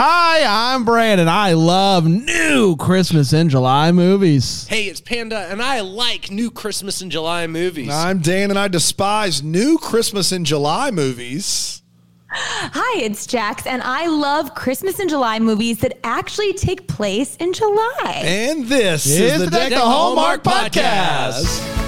Hi, I'm Brandon. I love new Christmas in July movies. Hey, it's Panda, and I like new Christmas in July movies. I'm Dan, and I despise new Christmas in July movies. Hi, it's Jax, and I love Christmas in July movies that actually take place in July. And this is, Is the the Deck Deck the the Hallmark, Hallmark podcast. Podcast.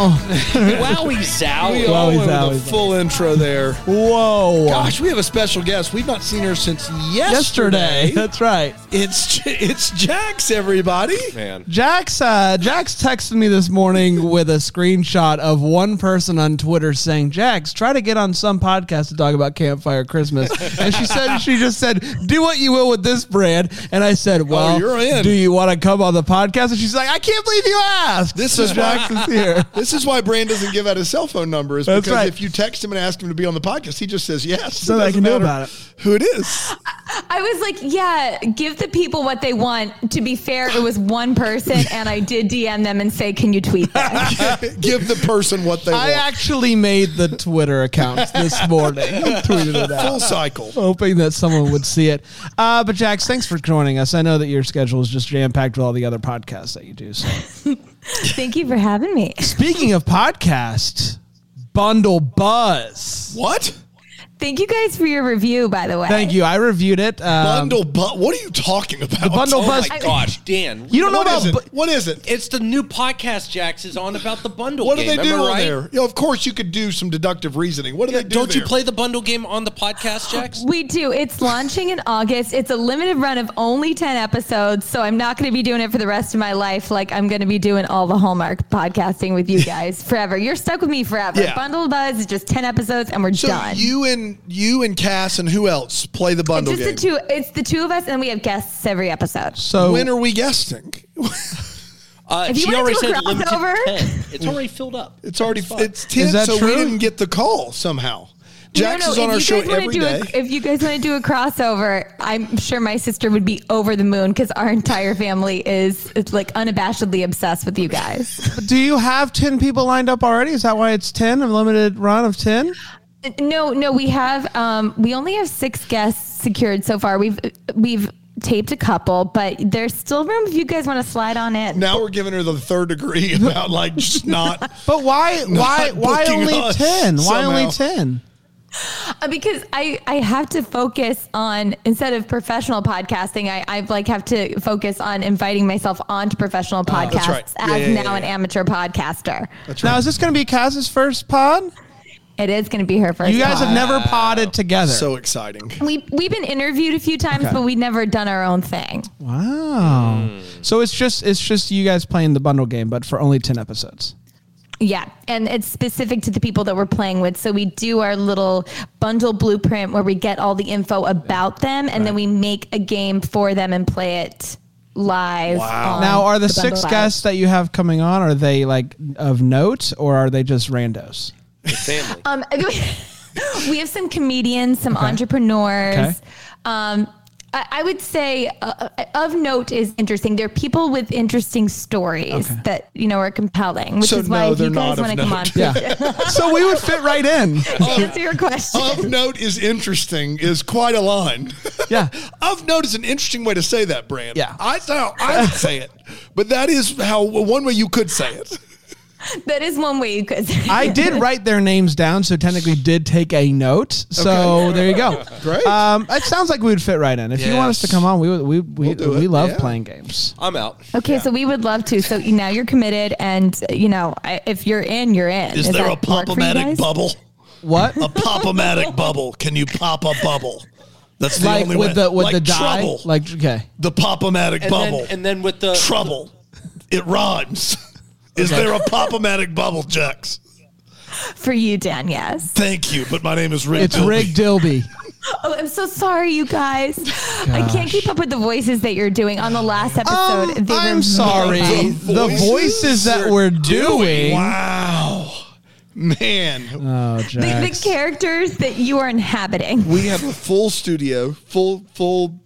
Wow. Wowie zowie. We all Wowie went with zowie. a full intro there. Whoa. Gosh, we have a special guest. We've not seen her since Yesterday. yesterday. That's right. It's it's Jax, everybody. Man. Jax, uh, Jax texted me this morning with a screenshot of one person on Twitter saying, Jax, try to get on some podcast to talk about Campfire Christmas. and she said, she just said, do what you will with this brand. And I said, well, you're in. do you want to come on the podcast? And she's like, I can't believe you asked. This so is Jax is here. This is why Brand doesn't give out his cell phone number. Is That's because right. if you text him and ask him to be on the podcast, he just says yes. So It they can do matter about it. Who it is? I was like, yeah, give the people what they want. To be fair, it was one person, and I did DM them and say, can you tweet that? Give the person what they I want. actually made the Twitter account this morning. Tweeted it out. Full cycle. hoping that someone would see it. Uh, but Jax, thanks for joining us. I know that your schedule is just jam packed with all the other podcasts that you do. So, Thank you for having me. speaking of podcasts, Bundle Buzz. What? Thank you guys for your review, by the way. Thank you. I reviewed it. Um, Bundle but what are you talking about? The Bundle Oh Buzz. my gosh, Dan. You don't know What about is bu- what is it? It's the new podcast Jax is on about the bundle What do game. they do Am I right? there? You know, of course, you could do some deductive reasoning. What do they do? Don't you play the bundle game on the podcast, Jax? We do. It's launching in August. It's a limited run of only 10 episodes. So I'm not going to be doing it for the rest of my life. Like I'm going to be doing all the Hallmark podcasting with you guys forever. You're stuck with me forever. Yeah. Bundle Buzz is just 10 episodes and we're So done. you and you and Cass and who else play the bundle it's just game? the two. It's the two of us, and we have guests every episode. So, when are we guesting? Uh, If you she wanna already do a said limited crossover- 10. It's already filled up. It's already fine. it's ten, that so true? we didn't get the call somehow. Jax is on our show guys wanna every do day. A, if you guys want to do a crossover, I'm sure my sister would be over the moon because our entire family is it's like unabashedly obsessed with you guys. do you have 10 people lined up already? Is that why it's 10? A limited run of 10? No, no, we have um, we only have six guests secured so far. We've we've taped a couple, but there's still room if you guys want to slide on in. now we're giving her the third degree about like just not. But why why why only 10? Why only 10? Uh, because I, I have to focus on instead of professional podcasting, I, I like have to focus on inviting myself onto professional podcasts that's right. as Yeah, yeah, now yeah, an amateur podcaster. Now, is this going to be Kaz's first pod? It is going to be her first. You guys pod. have never potted together. So exciting. we we've been interviewed a few times, Okay. but we've never done our own thing. Wow. Hmm. So it's just it's just you guys playing the bundle game, but for only ten episodes. Yeah, and it's specific to the people that we're playing with. So we do our little bundle blueprint where we get all the info about them, and then we make a game for them and play it live. Wow. on now, are the, Bundle six Live. guests that you have coming on are they like of note or are they just randos? The family. Um, we have some comedians, some entrepreneurs. Okay. Um, I, I would say uh, of note is interesting. There are people with interesting stories Okay. that you know are compelling, which So is why no, if you guys want to come on. Yeah. so we would fit right in. to answer your question. Of note is interesting is quite a line. Yeah. of note is an interesting way to say that, Brand. Yeah. I how I would say it, but that is how one way you could say it. that is one way you could. Say I did write their names down, so technically did take a note. So there you go. Great. Um, it sounds like we would fit right in. If you want us to come on, we would- we we, do we love Yeah. playing games. I'm out. Okay, so we would love to. So now you're committed, and uh, you know if you're in, you're in. Is, Does there a that work for you pop-o-matic bubble? What? A pop-o-matic bubble. Can you pop a bubble? That's the like only with way. the with like the die? trouble. Like okay. the pop-o-matic And bubble. then, and then with the trouble. It rhymes. Is there a pop-o-matic bubble, Jax? For you, Dan, yes. Thank you, but my name is Rick. It's Dilby. Rick Dilby. Oh, I'm so sorry, you guys. I can't keep up with the voices that you're doing on the last episode. Um, they I'm sorry. The The voices voices that we're doing. Wow, man. Oh, The, the characters that you are inhabiting. We have a full studio, full full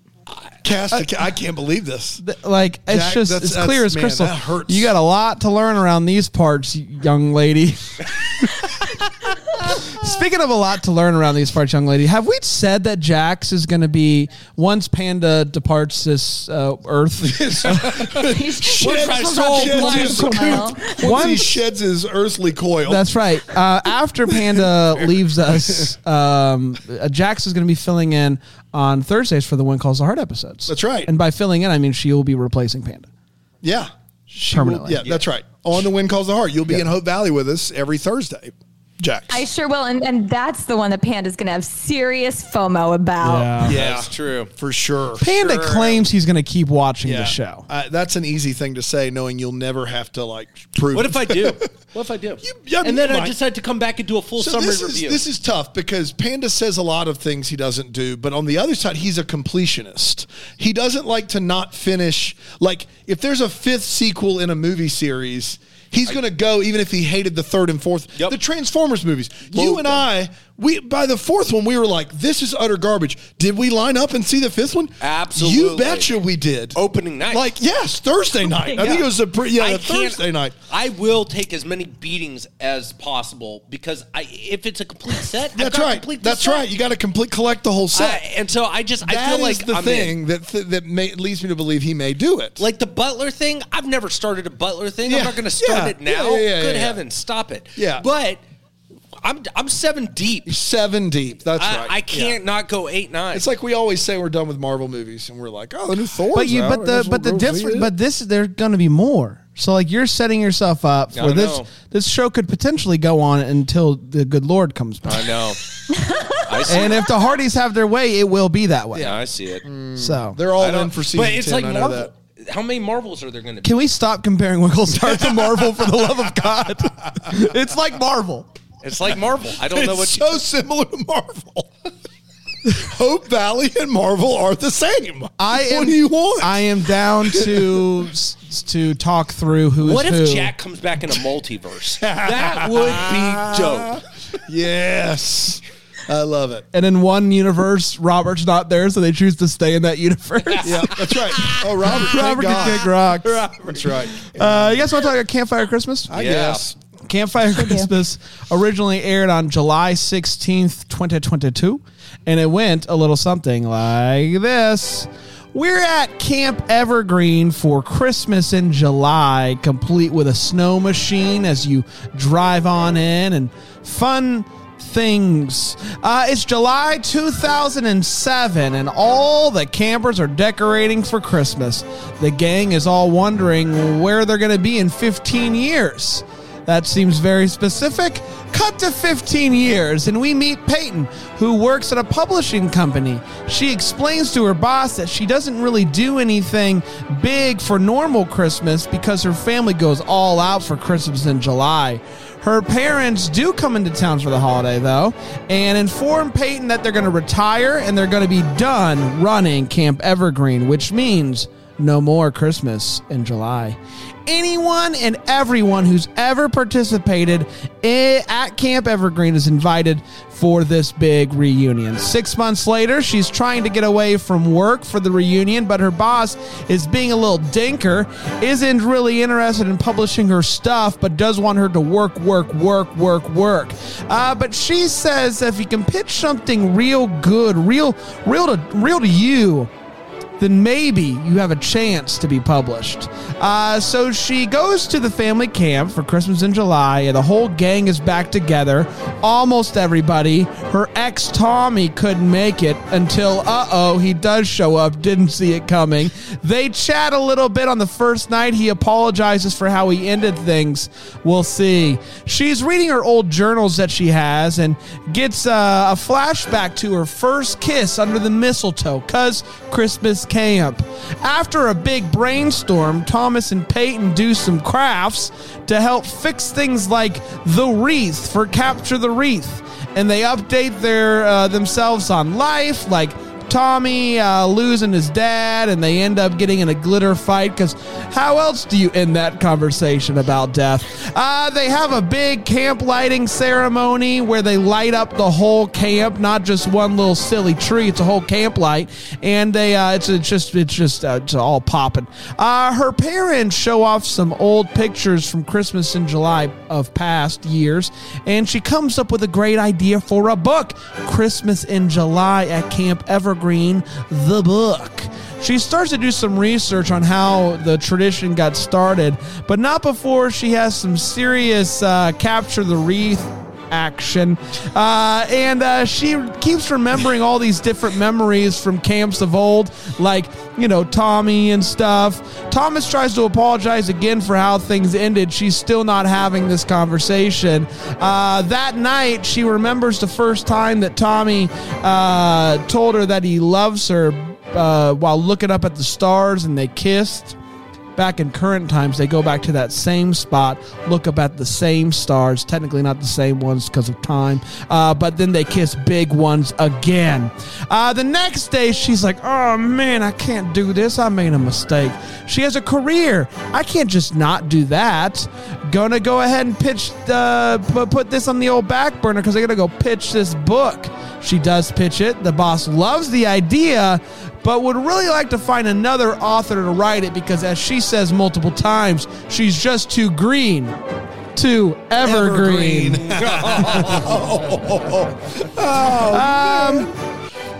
Cast. Uh, a I can't believe this. Th- like it's Jack, just that's- it's clear as man, crystal. that hurts. You got a lot to learn around these parts, young lady. Speaking of a lot to learn around these parts, young lady, have we said that Jax is going to be once Panda departs this uh, Earth? Sheds- sheds his flies cocoon. Well. Once he sheds his earthly coil. That's right. Uh, after Panda leaves us, um, uh, Jax is going to be filling in on Thursdays for the When Calls the Heart episodes. That's right. And by filling in, I mean she will be replacing Panda. yeah. She will- Permanently. yeah, that's right. On the When Calls the Heart. You'll be in Hope Valley with us every Thursday. Jack. I sure will, and, and that's the one that Panda's going to have serious FOMO about. yeah, That's true. For sure. Panda Sure. claims he's going to keep watching the show. Uh, that's an easy thing to say, knowing you'll never have to like prove. What it. if I do? What if I do? You- yeah, and then you I might. decide to come back and do a full So summary this is, review. this is tough because Panda says a lot of things he doesn't do, but on the other side, he's a completionist. He doesn't like to not finish. Like if there's a fifth sequel in a movie series, he's going to go even if he hated the third and fourth. Yep. The Transformers movies. you and I, we by the fourth one, we were like, "This is utter garbage." Did we line up and see the fifth one? Absolutely. You betcha we did. Opening night. Like yes, Thursday night. I think it was a pre- yeah, a Thursday night. I will take as many beatings as possible because I, if it's a complete set, I've got right. complete That's set. right. You got to complete collect the whole set. I- and so I just I feel like the I'm thing in. that th- that may, leads me to believe he may do it. Like the Butler thing, I've never started a Butler thing. Yeah. I'm not going to start Yeah. it now. Yeah, yeah, yeah, Good yeah. heavens, stop it. Yeah. but I'm I'm seven deep. seven deep. That's I, right. I can't Yeah. not go eight nine. It's like we always say we're done with Marvel movies, and we're like, oh, the new Thor. But you, but the, but the different, but this, there's going to be more. So like you're setting yourself up for this. know. This show could potentially go on until the good Lord comes back. I know. I see. And if the Hearties have their way, it will be that way. yeah, I see it. Hmm. So they're all I in for season but it's 10, like I know Marvel. that. How many Marvels are there going to be? Can we stop comparing Wigglestar to Marvel for the love of God? it's like Marvel. It's like Marvel. I don't know It's what. so similar to Marvel. Hope Valley and Marvel are the same. I am. What do you want? I am down to to talk through who is what who. if Jack comes back in a multiverse? that would be dope. yes, I love it. and in one universe, Robert's not there, so they choose to stay in that universe. Yeah, that's right. Oh, Robert, thank Robert can kick rocks. That's right. Uh, you guys want to talk about Campfire Christmas? I Yeah. guess. Campfire Christmas originally aired on July 16th, 2022, and it went a little something like this. We're at Camp Evergreen for Christmas in July, complete with a snow machine as you drive on in and fun things. Uh, it's July 2007, and all the campers are decorating for Christmas. The gang is all wondering where they're going to be in 15 years. That seems very specific. Cut to 15 years, and we meet Peyton, who works at a publishing company. She explains to her boss that she doesn't really do anything big for normal Christmas because her family goes all out for Christmas in July. Her parents do come into town for the holiday, though, and inform Peyton that they're going to retire and they're going to be done running Camp Evergreen, which means no more Christmas in July. Anyone and everyone who's ever participated at Camp Evergreen is invited for this big reunion. Six months later, she's trying to get away from work for the reunion, but her boss is being a little dinker, isn't really interested in publishing her stuff, but does want her to work, work, work, work, work. Uh, but she says if you can pitch something real good, real, real to, real to you, then maybe you have a chance to be published. Uh, so she goes to the family camp for Christmas in July, and the whole gang is back together. Almost everybody. Her ex Tommy couldn't make it until, uh oh, he does show up. Didn't see it coming. They chat a little bit on the first night. He apologizes for how he ended things. We'll see. She's reading her old journals that she has and gets uh, a flashback to her first kiss under the mistletoe, cause Christmas camp. After a big brainstorm, Thomas and Peyton do some crafts to help fix things like the wreath for Capture the Wreath. And they update their uh, themselves on life, like Tommy uh, losing his dad, and they end up getting in a glitter fight. Because how else do you end that conversation about death? Uh, they have a big camp lighting ceremony where they light up the whole camp, not just one little silly tree. It's a whole camp light, and they uh, it's, it's just it's just uh, it's all popping. Uh, her parents show off some old pictures from Christmas in July of past years, and she comes up with a great idea for a book, Christmas in July at Camp Evergreen, the book. She starts to do some research on how the tradition got started, but not before she has some serious uh, capture the wreath action. Uh, and uh, she keeps remembering all these different memories from camps of old, like, you know, Tommy and stuff. Thomas tries to apologize again for how things ended. She's still not having this conversation. Uh, that night, she remembers the first time that Tommy uh, told her that he loves her uh, while looking up at the stars and they kissed back in current times, they go back to that same spot, look up at the same stars, technically not the same ones because of time, uh, but then they kiss big ones again. Uh, the next day, she's like, oh man, I can't do this. I made a mistake. She has a career. I can't just not do that. Gonna go ahead and pitch, uh, put this on the old back burner because I gotta go pitch this book. She does pitch it. The boss loves the idea, but would really like to find another author to write it because, as she says multiple times, she's just too green. Too evergreen. um,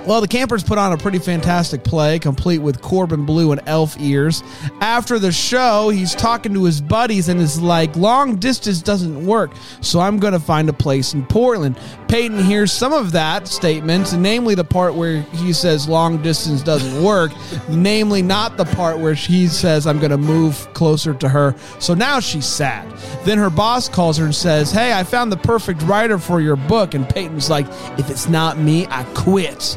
well, the campers put on a pretty fantastic play, complete with Corbin Bleu and elf ears. After the show, he's talking to his buddies and is like, long distance doesn't work, so I'm going to find a place in Portland. Peyton hears some of that statement, namely the part where he says long distance doesn't work, namely not the part where she says, I'm going to move closer to her. So now she's sad. Then her boss calls her and says, Hey, I found the perfect writer for your book. And Peyton's like, If it's not me, I quit.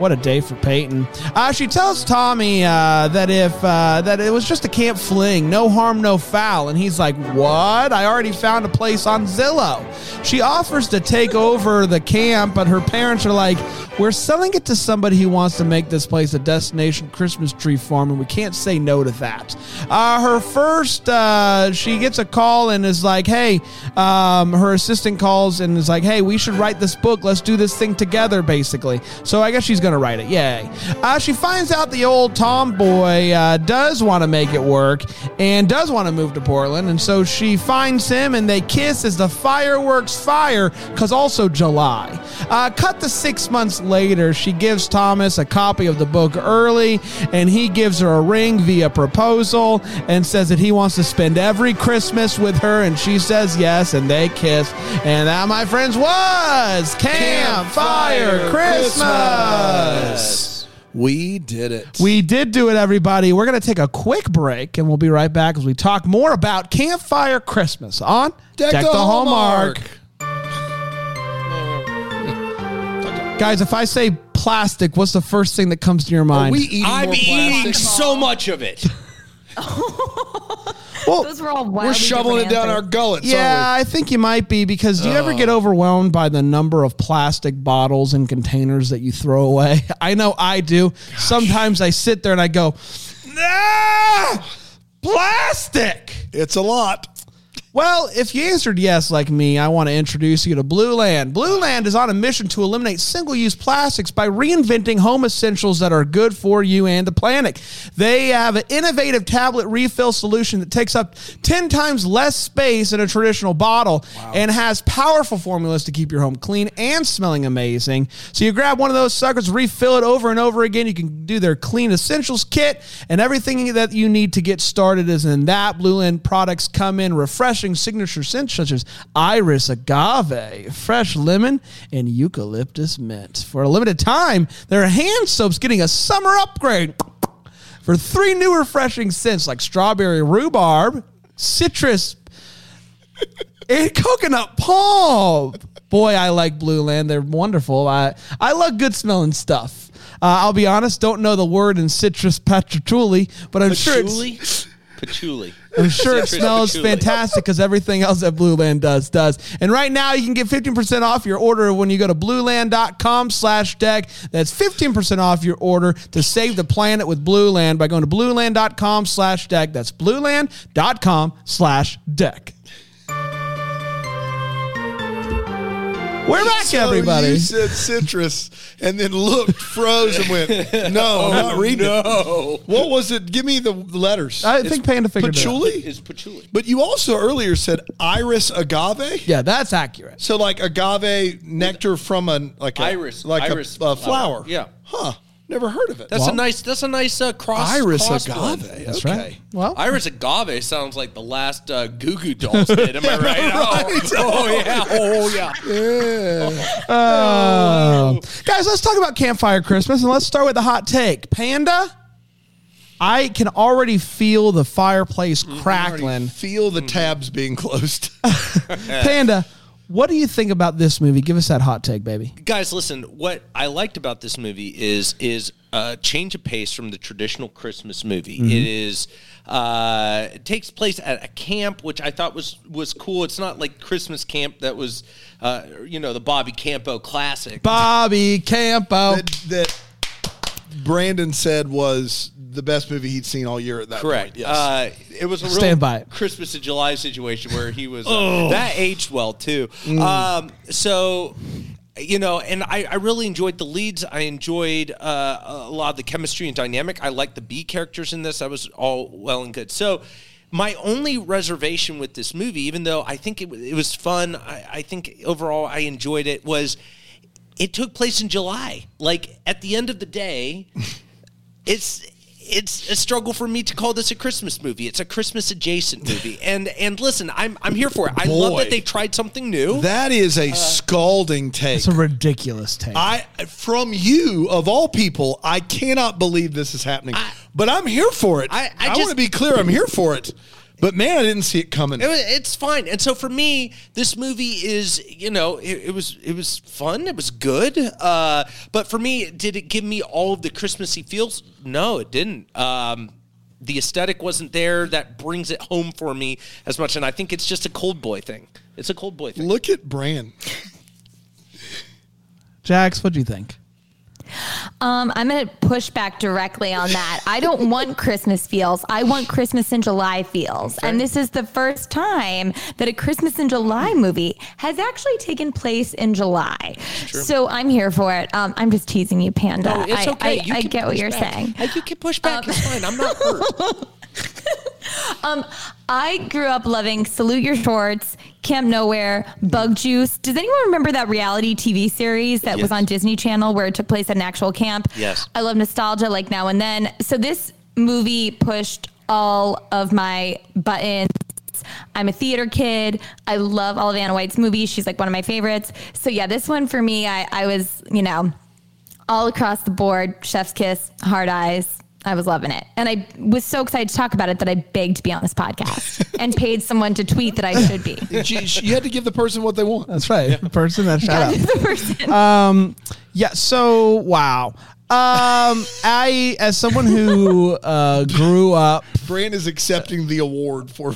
What a day for Peyton. Uh, she tells Tommy uh, that if uh, that it was just a camp fling, no harm, no foul, and he's like, "What? I already found a place on Zillow." She offers to take over the camp, but her parents are like, "We're selling it to somebody who wants to make this place a destination Christmas tree farm, and we can't say no to that." Uh, her first, uh, she gets a call and is like, "Hey," um, her assistant calls and is like, "Hey, we should write this book. Let's do this thing together." Basically, so I guess she's gonna write it. Yay! Uh, she finds out the old tomboy uh, does want to make it work and does want to move to Portland, and so she finds him and they kiss as the fireworks fire because also July. Uh, cut to six months later, she gives Thomas a copy of the book early, and he gives her a ring via proposal and says that he wants to spend every Christmas with her, and she says yes, and they kiss, and that, my friends, was Campfire Christmas. We did it. We did do it, everybody. We're going to take a quick break, and we'll be right back as we talk more about Campfire Christmas on Deck the Hallmark. Guys, if I say plastic, what's the first thing that comes to your Are mind? we eating I'm more eating plastic? so much of it. well, Those were all We're shoveling it different down our gullets. yeah, aren't I think you might be because do you ever get overwhelmed by the number of plastic bottles and containers that you throw away? I know I do. Sometimes I sit there and I go, ah, plastic. It's a lot. Well, if you answered yes, like me, I want to introduce you to Blueland. Blue Land is on a mission to eliminate single use plastics by reinventing home essentials that are good for you and the planet. They have an innovative tablet refill solution that takes up 10 times less space than a traditional bottle and has powerful formulas to keep your home clean and smelling amazing. So you grab one of those suckers, refill it over and over again. You can do their clean essentials kit, and everything that you need to get started is in that. Blueland products come in refreshing signature scents such as iris, agave, fresh lemon, and eucalyptus mint. For a limited time, their hand soap's getting a summer upgrade for three new refreshing scents like strawberry rhubarb, citrus, and coconut palm. Boy, I like Blueland. They're wonderful. I, I love good smelling stuff. Uh, I'll be honest, don't know the word in citrus patchouli, but I'm sure it's Patchouli? I'm sure it smells fantastic because everything else that Blueland does does. And right now you can get 15% off your order when you go to blueland.com slash deck. That's 15% off your order to save the planet with Blueland by going to blueland.com slash deck. That's blueland.com slash deck. We're back, So everybody. You said citrus and then looked, froze, and went, "No, I'm oh, not reading it." No. What was it? Give me the the letters. I think Panda figured it out. patchouli. Is patchouli. But you also earlier said iris agave. Yeah, that's accurate. So like agave nectar from an like a Iris- like iris a, a flower. flower. Yeah. Huh. Never heard of it. That's Well- a nice. That's a nice uh, cross. iris cross agave. blend. That's okay. right. Well, Iris agave sounds like the last uh, Goo Goo Dolls did. Am I right? Oh, oh, yeah. Oh yeah. Oh. Guys, let's talk about Campfire Christmas and let's start with the hot take. Panda, I can already feel the fireplace Mm-hmm. crackling. Feel the tabs being closed. Panda, what do you think about this movie? Give us that hot take, baby. Guys, listen. What I liked about this movie is is a change of pace from the traditional Christmas movie. Mm-hmm. It is uh, it takes place at a camp, which I thought was was cool. It's not like Christmas camp that was, uh, you know, the Bobby Campo classic. Bobby Campo. that, that Brandon said was the best movie he'd seen all year at that Correct. point. Yes. Uh, it was a real Stand by it. Christmas in July situation where he was uh, Oh. that aged well too. Mm. Um, so you know, and I, I really enjoyed the leads. I enjoyed uh, a lot of the chemistry and dynamic. I liked the B characters in this. That was all well and good. So. My only reservation with this movie, even though I think it, it was fun, I, I think overall I enjoyed it, was it took place in July. Like at the end of the day, it's it's a struggle for me to call this a Christmas movie. It's a Christmas adjacent movie. And and listen, I'm I'm here for it. I love that they tried something new. that is a uh, scalding take. It's a ridiculous take. I from you of all people, I cannot believe this is happening. but I'm here for it. I- I want to be clear. I'm here for it. But man, I didn't see it coming. It wa- it's fine. And so for me, this movie is, you know, it, it was it was fun. It was good. Uh, but for me, did it give me all of the Christmassy feels? No, it didn't. Um, the aesthetic wasn't there. That brings it home for me as much. And I think it's just a cold boy thing. It's a cold boy thing. Look at Bran. Jax, what do you think? Um, I'm going to push back directly on that. I don't want Christmas feels. I want Christmas in July feels. And this is the first time that a Christmas in July movie has actually taken place in July. So I'm here for it. Um, I'm just teasing you, Panda. No, it's I, okay. I, You I can get what you're back. saying. Uh, You can push back. it's fine. I'm not hurt. Um, I grew up loving Salute Your Shorts, Camp Nowhere, Bug Juice. Does anyone remember that reality TV series that was on Disney Channel where it took place at an actual camp? Yes. I love nostalgia like now and then. So this movie pushed all of my buttons. I'm a theater kid. I love all of Anna White's movies. She's like one of my favorites. So yeah, this one for me, I, I was, you know, all across the board, chef's kiss, hard eyes. I was loving it. And I was so excited to talk about it that I begged to be on this podcast and paid someone to tweet that I should be. you, you had to give the person what they want. That's right. The person that shout out. the person. Yeah. So wow. Um, I as someone who uh, grew up Brand is accepting the award for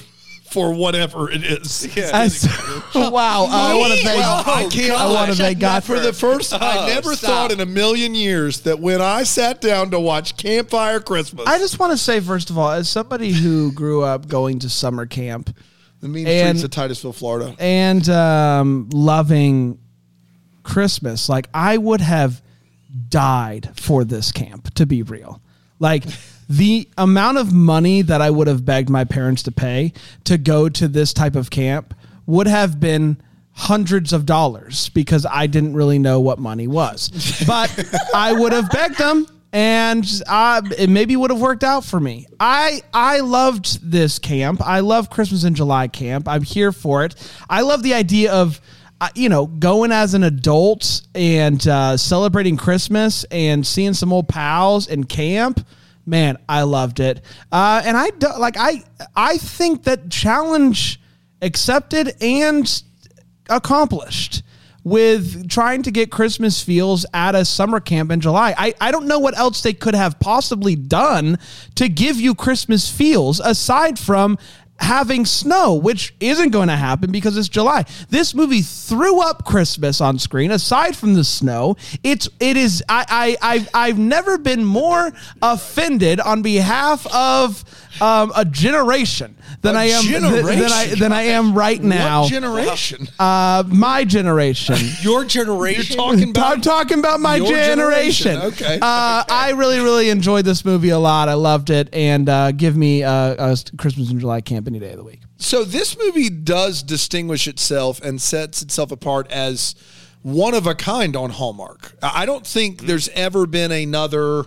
for whatever it is. as wow. I want to thank. Well, I can't. I want to thank God for the first. I Oh, never stop. thought in a million years that when I sat down to watch Campfire Christmas, I just want to say first of all, as somebody who grew up going to summer camp the mean and- streets of Titusville, Florida. and um, loving Christmas, like I would have died for this camp. To be real, like. The amount of money that I would have begged my parents to pay to go to this type of camp would have been hundreds of dollars because I didn't really know what money was. But I would have begged them and uh, it maybe would have worked out for me. I I loved this camp. I love Christmas in July camp. I'm here for it. I love the idea of uh, you know going as an adult and uh, celebrating Christmas and seeing some old pals in camp. Man, I loved it. Uh, and I do, like I I think that challenge accepted and accomplished. with trying to get Christmas feels at a summer camp in July. I, I don't know what else they could have possibly done to give you Christmas feels aside from having snow, which isn't going to happen because it's July. This movie threw up Christmas on screen. Aside from the snow, it's it is I I I've, I've never been more offended on behalf of um, a generation than A I am th- than I than I am right now. What generation? uh, my generation. Your generation. You're talking about I'm talking about my your generation. generation. Okay. Uh, I really, really enjoyed this movie a lot. I loved it, and uh, give me uh, a Christmas in July camp any day of the week. So this movie does distinguish itself and sets itself apart as one of a kind on Hallmark. I I don't think there's ever been another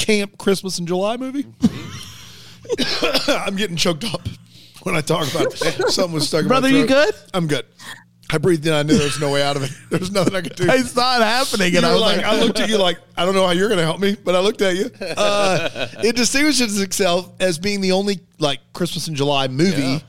camp Christmas in July movie. I'm getting choked up when I talk about it. Something was stuck in Brother, my you good? I'm good. I breathed in. I knew there was no way out of it. There was nothing I could do. I saw it happening, You and I was like, like, I looked at you like, I don't know how you're going to help me, but I looked at you. Uh, it distinguishes itself as being the only like Christmas in July movie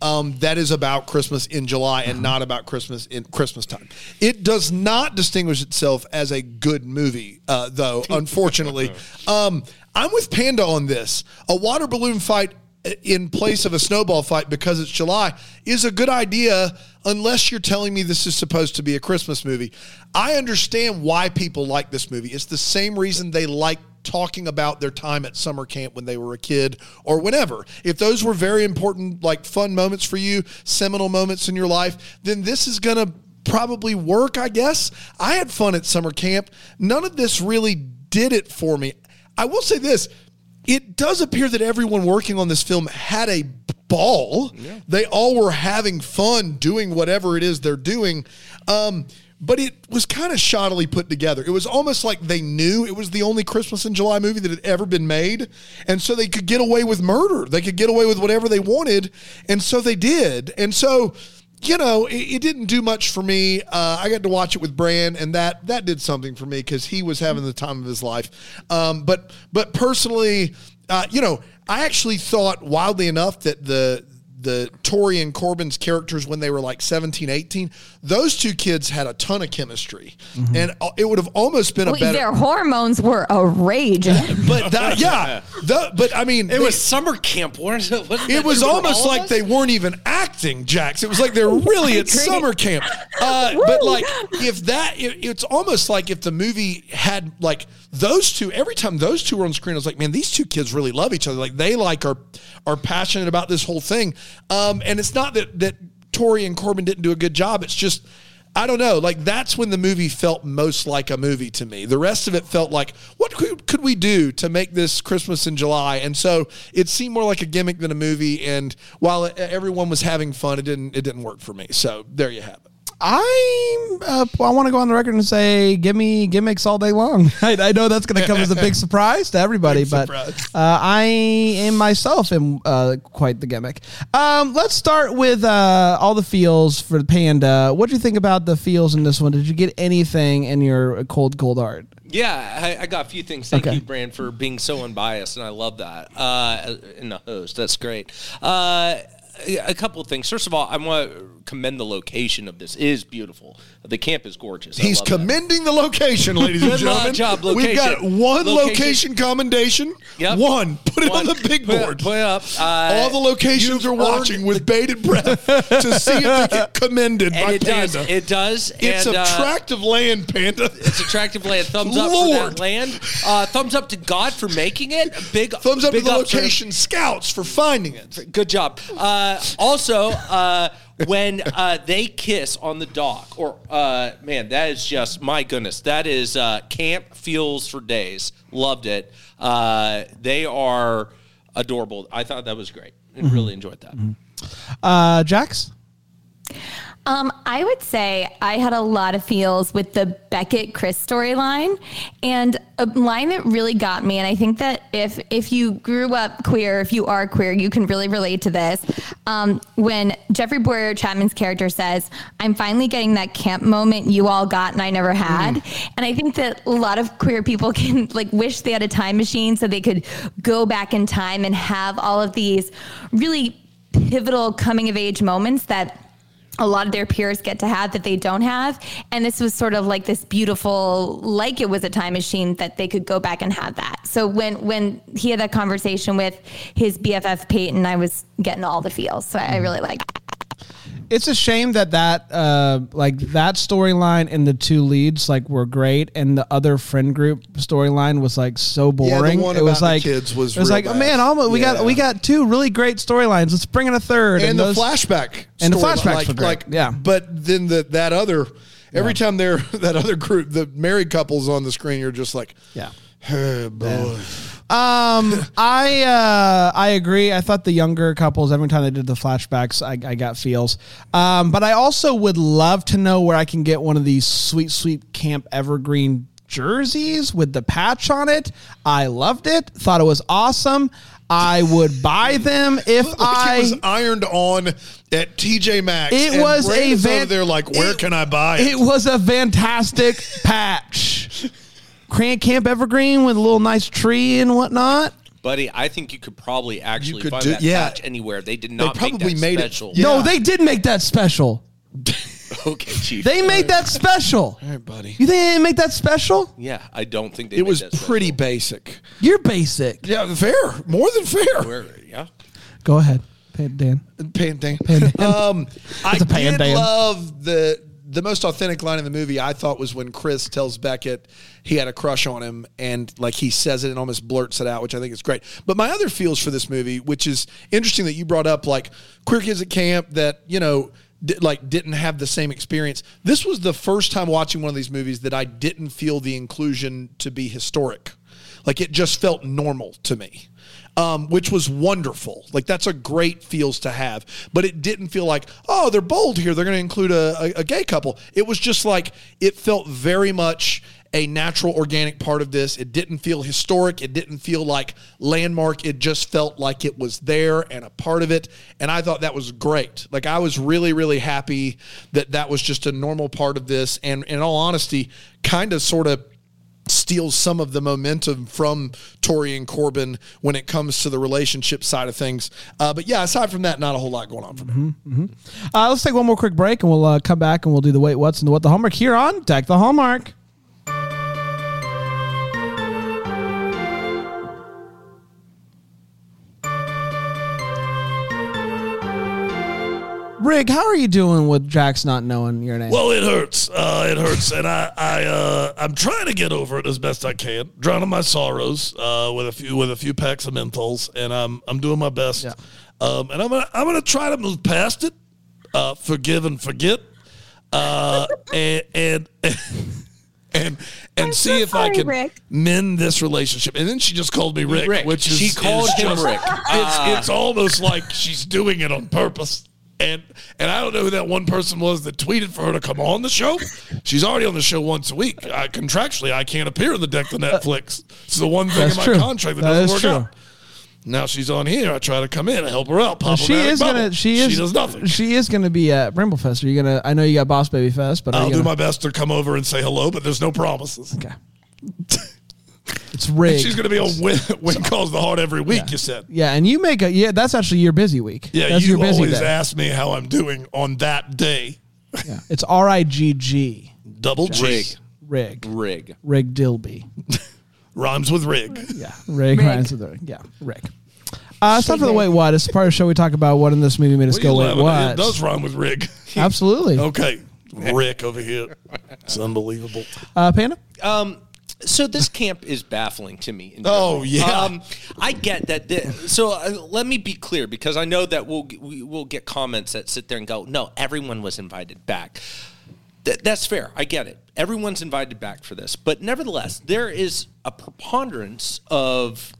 um, that is about Christmas in July and not about Christmas in Christmas time. It does not distinguish itself as a good movie, uh, though. Unfortunately, um, I'm with Panda on this. A water balloon fight in place of a snowball fight because it's July is a good idea unless you're telling me this is supposed to be a Christmas movie. I understand why people like this movie. It's the same reason they like talking about their time at summer camp when they were a kid or whenever. If those were very important like fun moments for you, seminal moments in your life, then this is going to probably work, I guess. I had fun at summer camp. None of this really did it for me. I will say this it does appear that everyone working on this film had a ball. They all were having fun doing whatever it is they're doing. Um, but it was kind of shoddily put together. It was almost like they knew it was the only Christmas in July movie that had ever been made. And so they could get away with murder. They could get away with whatever they wanted. And so they did. And so you know, it, it didn't do much for me. Uh, I got to watch it with Bran, and that that did something for me because he was having the time of his life. Um, but but personally, uh, you know, I actually thought wildly enough that the the Tori and Corbin's characters when they were like 17, 18, those two kids had a ton of chemistry. And uh, it would have almost been a better their hormones were a rage. but that, yeah, the, but I mean, It was summer camp. Wasn't it, wasn't it was almost like us? they weren't even acting, Jax. It was like they're really at summer camp. Uh, but like, if that, it, it's almost like if the movie had like those two. Every time those two were on screen, I was like, man, these two kids really love each other. Like they like are are passionate about this whole thing. Um, and it's not that that Tori and Corbin didn't do a good job. It's just. I don't know. Like that's when the movie felt most like a movie to me. The rest of it felt like, what could, we do to make this Christmas in July? And so it seemed more like a gimmick than a movie. And while everyone was having fun, it didn't it didn't work for me. So there you have it. I uh, I want to go on the record and say, give me gimmicks all day long. I, I know that's going to come as a big surprise to everybody, Big but uh, I am myself am uh, quite the gimmick. Um, let's start with uh, all the feels for the panda. What do you think about the feels in this one? Did you get anything in your cold, cold art? Yeah, I, I got a few things. Thank Okay. you, Brand, for being so unbiased, and I love that. Uh, and the host, that's great. A couple of things. First of all, I want to commend the location of this. It is beautiful. The camp is gorgeous. I He's love that. commending the location, ladies and Good gentlemen. job, We've got location. one location, Location. commendation. Yep. One. Put it on the big Put board. Put up. Uh, All the locations are watching with bated breath to see if they get commended and by it Panda. does. It does. it's and, uh, tract land, Panda. It's attractive land. Thumbs up for Lord. that land. Uh, thumbs up to God for making it. Big Thumbs up big to the location scouts for finding it. Good job. Uh, also, uh, when uh, they kiss on the dock, or uh, man, that is just my goodness. That is uh, camp feels for days. Loved it. Uh, they are adorable. I thought that was great. I really enjoyed that. Uh, Jax? Um, I would say I had a lot of feels with the Beckett Chris storyline, and a line that really got me. And I think that if if you grew up queer, if you are queer, you can really relate to this. Um, when Jeffrey Bowyer-Chapman's character says, "I'm finally getting that camp moment you all got and I never had," and I think that a lot of queer people can like wish they had a time machine so they could go back in time and have all of these really pivotal coming of age moments that a lot of their peers get to have that they don't have. And this was sort of like this beautiful, like it was a time machine that they could go back and have that. So when when he had that conversation with his BFF Peyton, I was getting all the feels. So I mm. really liked. It. It's a shame that that uh like that storyline and the two leads like were great, and the other friend group storyline was like so Yeah, boring. one it was like kids was it was like oh, bad. man, almost, we got we got two really great storylines. Let's bring in a third. and, the those- flashback and the flashbacks like, great, like yeah. but then the that other every time they're that other group the married couples on the screen you're just like Yeah. oh boy Um, I uh, I agree. I thought the younger couples every time they did the flashbacks, I, I got feels. Um, but I also would love to know where I can get one of these sweet, sweet Camp Evergreen jerseys with the patch on it. I loved it. Thought it was awesome. I would buy them if Like I. it was ironed on at TJ Maxx. It was a van- there like, where it- can I buy it? It was a fantastic patch. Cran Camp Evergreen with a little nice tree and whatnot. Buddy, I think you could probably actually could find do- that yeah. patch anywhere. They did not probably make that made it- special. Yeah. No, they did make that special. Okay, chief. They made that special. All right, buddy. You think they didn't make that special? yeah, I don't think they. It made was that special. pretty basic. You're basic. Yeah, fair. More than fair. Where, yeah. Go ahead, Pay- Dan. Pandan. Pandan. Um, I It's did pandan. love the the most authentic line in the movie. I thought was when Chris tells Beckett he had a crush on him, and like he says it and almost blurts it out, which I think is great. But my other feels for this movie, which is interesting that you brought up, like queer kids at camp that you know. like didn't have the same experience. This was the first time watching one of these movies that I didn't feel the inclusion to be historic. Like it just felt normal to me um, which was wonderful. Like that's a great feels to have, but it didn't feel like oh they're bold here. They're going to include a, a, a gay couple. It was just like it felt very much a natural, organic part of this. It didn't feel historic. It didn't feel like landmark. It just felt like it was there and a part of it. And I thought that was great. Like I was really, really happy that that was just a normal part of this. And in all honesty, kind of sort of steals some of the momentum from Tori and Corbin when it comes to the relationship side of things. Uh, but yeah, aside from that, not a whole lot going on for me. Uh, let's take one more quick break, and we'll uh, come back and we'll do the wait, what's, and the what the hallmark here on Deck the Hallmark. Rig, how are you doing with Jax not knowing your name? Well, it hurts. Uh, it hurts, and I, I, uh, I'm trying to get over it as best I can, drowning my sorrows uh, with a few, with a few packs of menthols, and I'm, I'm doing my best. Yeah. Um, and I'm gonna, I'm gonna try to move past it, uh, forgive and forget, uh, and, and, and, and I'm see so if I can Rick. mend this relationship. And then she just called me Rick, Rick. which is She called is him just- Rick. It's, it's almost like she's doing it on purpose. And and I don't know who that one person was that tweeted for her to come on the show. She's already on the show once a week. I, contractually, I can't appear in the deck of uh, Netflix. It's the one thing That's in my true. contract that, That doesn't work true. out. Now she's on here. I try to come in and help her out. Pop she is gonna. She is. She does nothing. She is gonna be at Brimblefest. Are you gonna? I know you got Boss Baby Fest, but I'll do gonna, my best to come over and say hello, but there's no promises. Okay. It's rigged. She's going to be on Win, When Calls the Heart every week, you said. Yeah, and you make a yeah. That's actually your busy week. Yeah, that's you your busy always day. ask me how I'm doing on that day. Yeah, it's R I G G Double G. Rig. rig Rig. rig Dilby. Rhymes with rig. Yeah, rig. Rig. Rhymes with rig. Yeah, rig. Uh, it's time for the wait what. It's the part of the show we talk about what in this movie made us What go wait what. It does rhyme with rig. Absolutely. Okay. Rick over here. It's unbelievable. Uh, Panda. Um, so this camp is baffling to me. Oh, yeah. Um, I get that. The, so uh, let me be clear because I know that we'll we will get comments that sit there and go, "No, everyone was invited back." Th- that's fair. I get it. Everyone's invited back for this, but nevertheless, there is a preponderance of.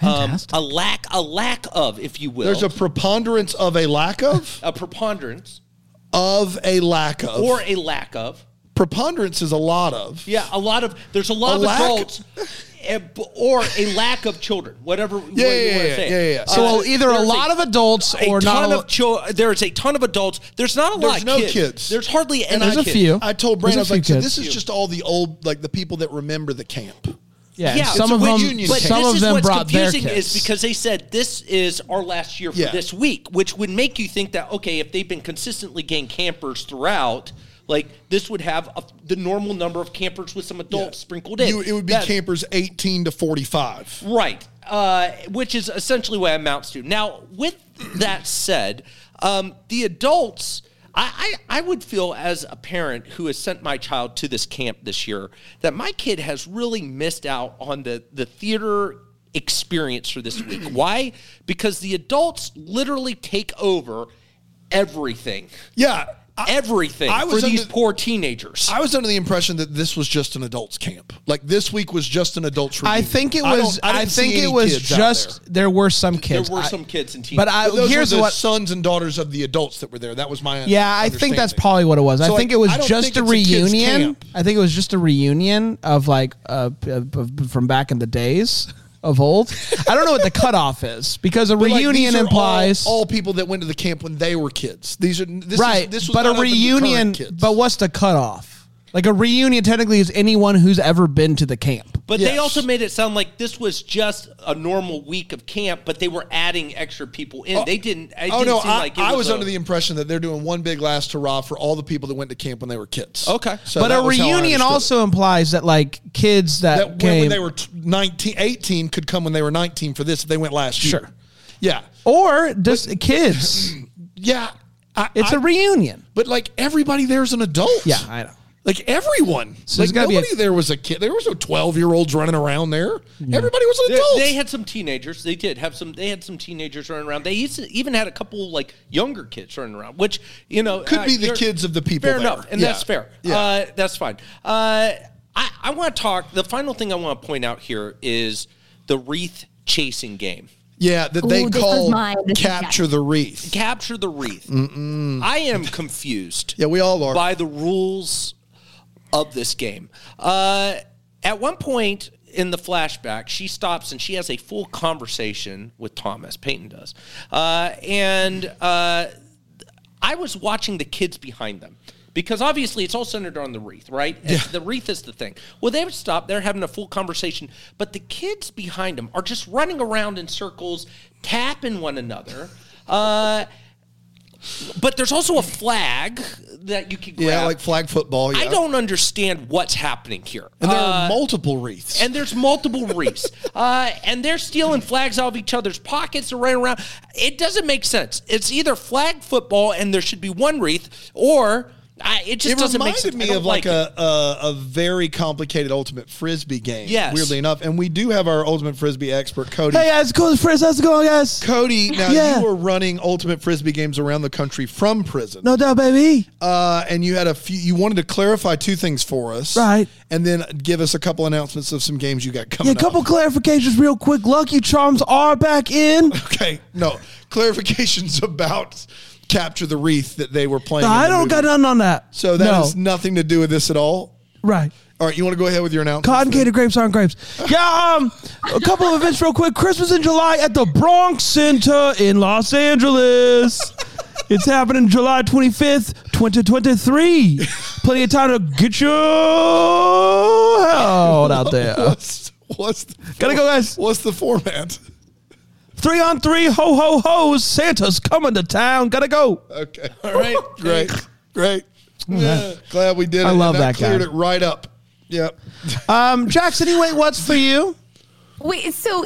Um, a lack, a lack of, if you will, There's a preponderance of a lack of a preponderance of a lack of or a lack of. Preponderance is a lot of. Yeah, a lot of there's a lot A of lack? adults, eh, or a lack of children, whatever way Yeah, you yeah, want to say. it. yeah, yeah. So Uh, either a there's lot of adults a or ton not. a- of children. There's a ton of adults. There's not a There's lot of no kids. kids. There's hardly any. There's a kids. few. I told There's Brandon, I a was like, so this is just all the old, like the people that remember the camp. Yeah, Yeah, some it's a of them, reunion But some this of is them what's brought their confusing kids. is because they said this is our last year for Yeah. this week, which would make you think that okay, if they've been consistently getting campers throughout, like this would have a, the normal number of campers with some adults sprinkled in. You, it would be campers 18 to 45. Right. Uh, which is essentially what it amounts to. Now, with that said, um, the adults, I, I, I would feel as a parent who has sent my child to this camp this year that my kid has really missed out on the, the theater experience for this week. Why? Because the adults literally take over everything. Yeah. I- Everything I for was these under- poor teenagers. I was under the impression that this was just an adults camp. Like this week was just an adults. I think it I was. I, didn't think it was just there. were some kids. there kids. were I- some kids and but teenagers. I, there. Those here's were the what. sons and daughters of the adults that were there. That was my Yeah, I think that's probably what it was. I think like, it was just a it's a kids' reunion. camp. I think it was just a reunion of like uh, uh, from back in the days of old. I don't know what the cutoff is because a But, reunion are implies all, all people that went to the camp when they were kids. These are this right, Is, this was but a reunion. But what's the cutoff? Like a reunion technically is anyone who's ever been to the camp. But they Yes. also made it sound like this was just a normal week of camp, but they were adding extra people in. Oh, they didn't. It oh didn't no, seem I, like it I was a- under the impression that they're doing one big last hurrah for all the people that went to camp when they were kids. Okay. so but that a was how I reunion understood it. also implies that like kids that, that when, came when they were t- 19, 18 could come when they were 19 for this if they went last year. Sure. Yeah. or just kids. Yeah. I, It's a a reunion. But like everybody there's an adult. Yeah, I know. Like everyone. So like there's gotta be a- nobody there was a kid. There was no 12 year olds running around there. Everybody was an They, adult. they had some teenagers. They did have some. They had some teenagers running around. They used to- even had a couple like younger kids running around, which you know Could uh, be the kids of the people Fair there. enough, and Yeah. that's fair. Yeah. Uh, that's fine. Uh, I, I want to talk. The final thing I want to point out here is the wreath chasing game. yeah, that they Ooh, this call mine. Capture the wreath. Capture the wreath. I am confused. Yeah, we all are. by the rules of this game. Uh, at one point in the flashback, she stops and she has a full conversation with Thomas. Peyton does, uh, and uh, I was watching the kids behind them. Because obviously it's all centered on the wreath, right? Yeah. The wreath is the thing. Well, they would stop. They're having a full conversation, but the kids behind them are just running around in circles, tapping one another. Uh, but there's also a flag that you can grab. Yeah, like flag football. Yeah. I don't understand what's happening here. And there Uh, are multiple wreaths. and there's multiple wreaths. uh, and they're stealing flags out of each other's pockets. They're running around. It doesn't make sense. It's either flag football and there should be one wreath, or I, it just it doesn't make reminded sense. Me of like, it. a, a a very complicated ultimate frisbee game. Yes. weirdly enough, and we do have our ultimate frisbee expert, Cody. Hey guys, cool Chris. How's it going, guys? Cody, now Yeah. you were running ultimate frisbee games around the country from prison. No doubt, baby. Uh, and you had a few. You wanted to clarify two things for us, Right. And then give us a couple announcements of some games you got coming. Yeah, a couple up. clarifications real quick. Lucky Charms are back in. Okay, no clarifications about capture the wreath that they were playing. in I don't movie. got nothing on that. So that no. has nothing to do with this at all. right. All right, you want to go ahead with your announcement? Cotton candy grapes aren't grapes. Yeah, um, a couple of events real quick. Christmas in July at the Bronx Center in Los Angeles. It's happening July 25th, 2023. Plenty of time to get your held out there. What's what's the, Gotta go, guys. What's the format? Three on three, ho ho ho's. Santa's coming to town. Gotta go. Okay, all right, great, great. Yeah. Glad we did it. I love and that guy. Cleared it right up. Yep. Um, Jackson, anyway, what's for you? Wait, so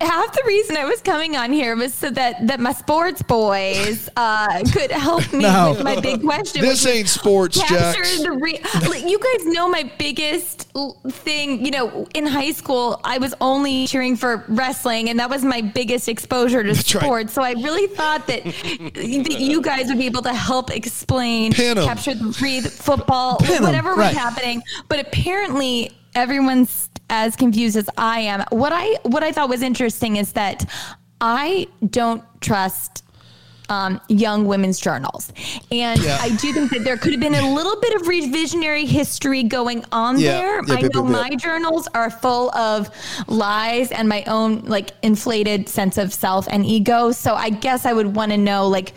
half the reason I was coming on here was so that that my sports boys uh, could help me No. with my big question. This ain't sports, capture Jax. the re- like, you guys know my biggest thing. You know, in high school, I was only cheering for wrestling, and that was my biggest exposure to right. sports. So I really thought that, that you guys would be able to help explain capture the breathe football, Pin 'em, whatever right. was happening. But apparently, everyone's as confused as I am. What I what I thought was interesting is that I don't trust um, young women's journals. And Yeah. I do think that there could have been a little bit of revisionary history going on Yeah. there. Yeah, I know my journals are full of lies and my own like inflated sense of self and ego. So I guess I would want to know like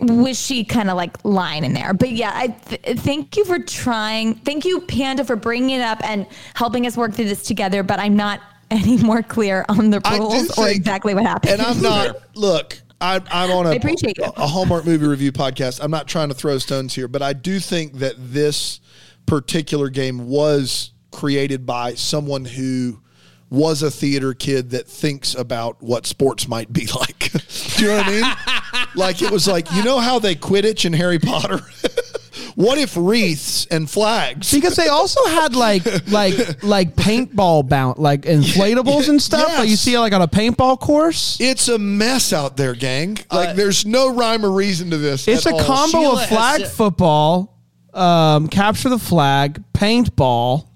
was she kind of like lying in there? But yeah, I th- thank you for trying. Thank you, Panda, for bringing it up and helping us work through this together. But I'm not any more clear on the I do rules or think- exactly what happened. And I'm not. Look, I, I'm on a, I appreciate you. a Hallmark movie review podcast. I'm not trying to throw stones here, but I do think that this particular game was created by someone who was a theater kid that thinks about what sports might be like. do you know what I mean? like it was like you know how they Quidditch in Harry Potter. what if wreaths and flags? because they also had like like like paintball bound like inflatables and stuff like you see like on a paintball course. It's a mess out there, gang. Like there's no rhyme or reason to this. It's at a all. combo Sheila of has flag said- football, um, capture the flag, paintball,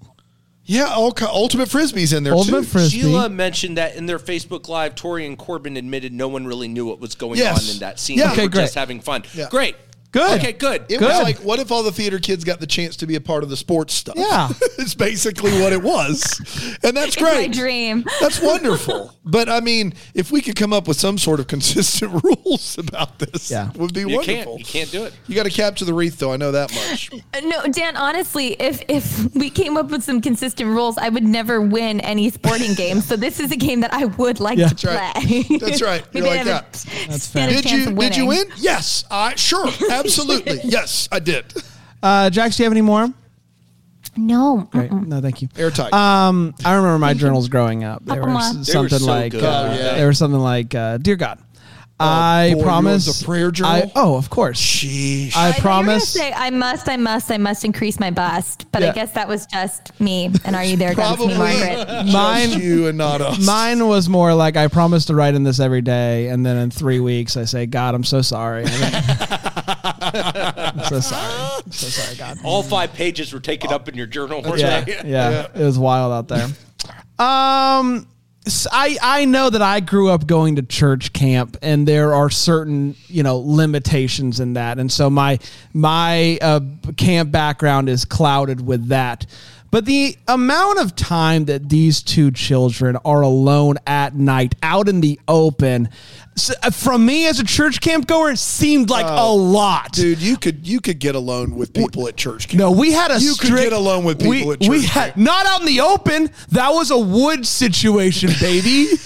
Yeah, all, ultimate frisbees in there ultimate too. frisbee. Sheila mentioned that in their Facebook Live, Tori and Corbin admitted no one really knew what was going Yes. on in that scene. Yeah. They Okay, were great. just having fun. Yeah. Great. Good. Okay, good. It Good. was like, what if all the theater kids got the chance to be a part of the sports stuff? Yeah. it's basically what it was, and that's It's my great. dream. That's wonderful. But I mean, if we could come up with some sort of consistent rules about this, Yeah. it would be you wonderful. can't. You can't do it. You got to capture the wreath, though. I know that much. No, Dan, honestly, if if we came up with some consistent rules, I would never win any sporting game. So this is a game that I would like Yeah. to That's play. right. That's right. You're I like that. a That's stand fair. Did you? Did you win? Yes. I sure. Absolutely. yes, I did. Uh, Jax, do you have any more? No. Great. No, thank you. Airtight. Um, I remember my journals growing up. They were Aw. s- They were something so like good. uh, Oh, yeah. they were something like uh, Dear God, I boy, yours promise a prayer journal? I, oh, of course. Sheesh. I thought you were gonna promise. Say, I must, I must, I must increase my bust. But Yeah. I guess that was just me. And are you there, God? It's me, Probably Margaret. just Mine- you and not us. Mine was more like I promise to write in this every day, and then in three weeks I say, God, I'm so sorry. And then- I'm so sorry. I'm so sorry, God. All five pages were taken up in your journal. weren't yeah, they? yeah, it was wild out there. Um, s- I I know that I grew up going to church camp, and there are certain you know limitations in that, and so my my uh, camp background is clouded with that. But the amount of time that these two children are alone at night, out in the open, s- uh, from me as a church camp goer, it seemed like a lot. Dude, you could you could get alone with people at church. camp. No, we had a You could strict, get alone with people we, at church We had camp. not out in the open. That was a wood situation, baby.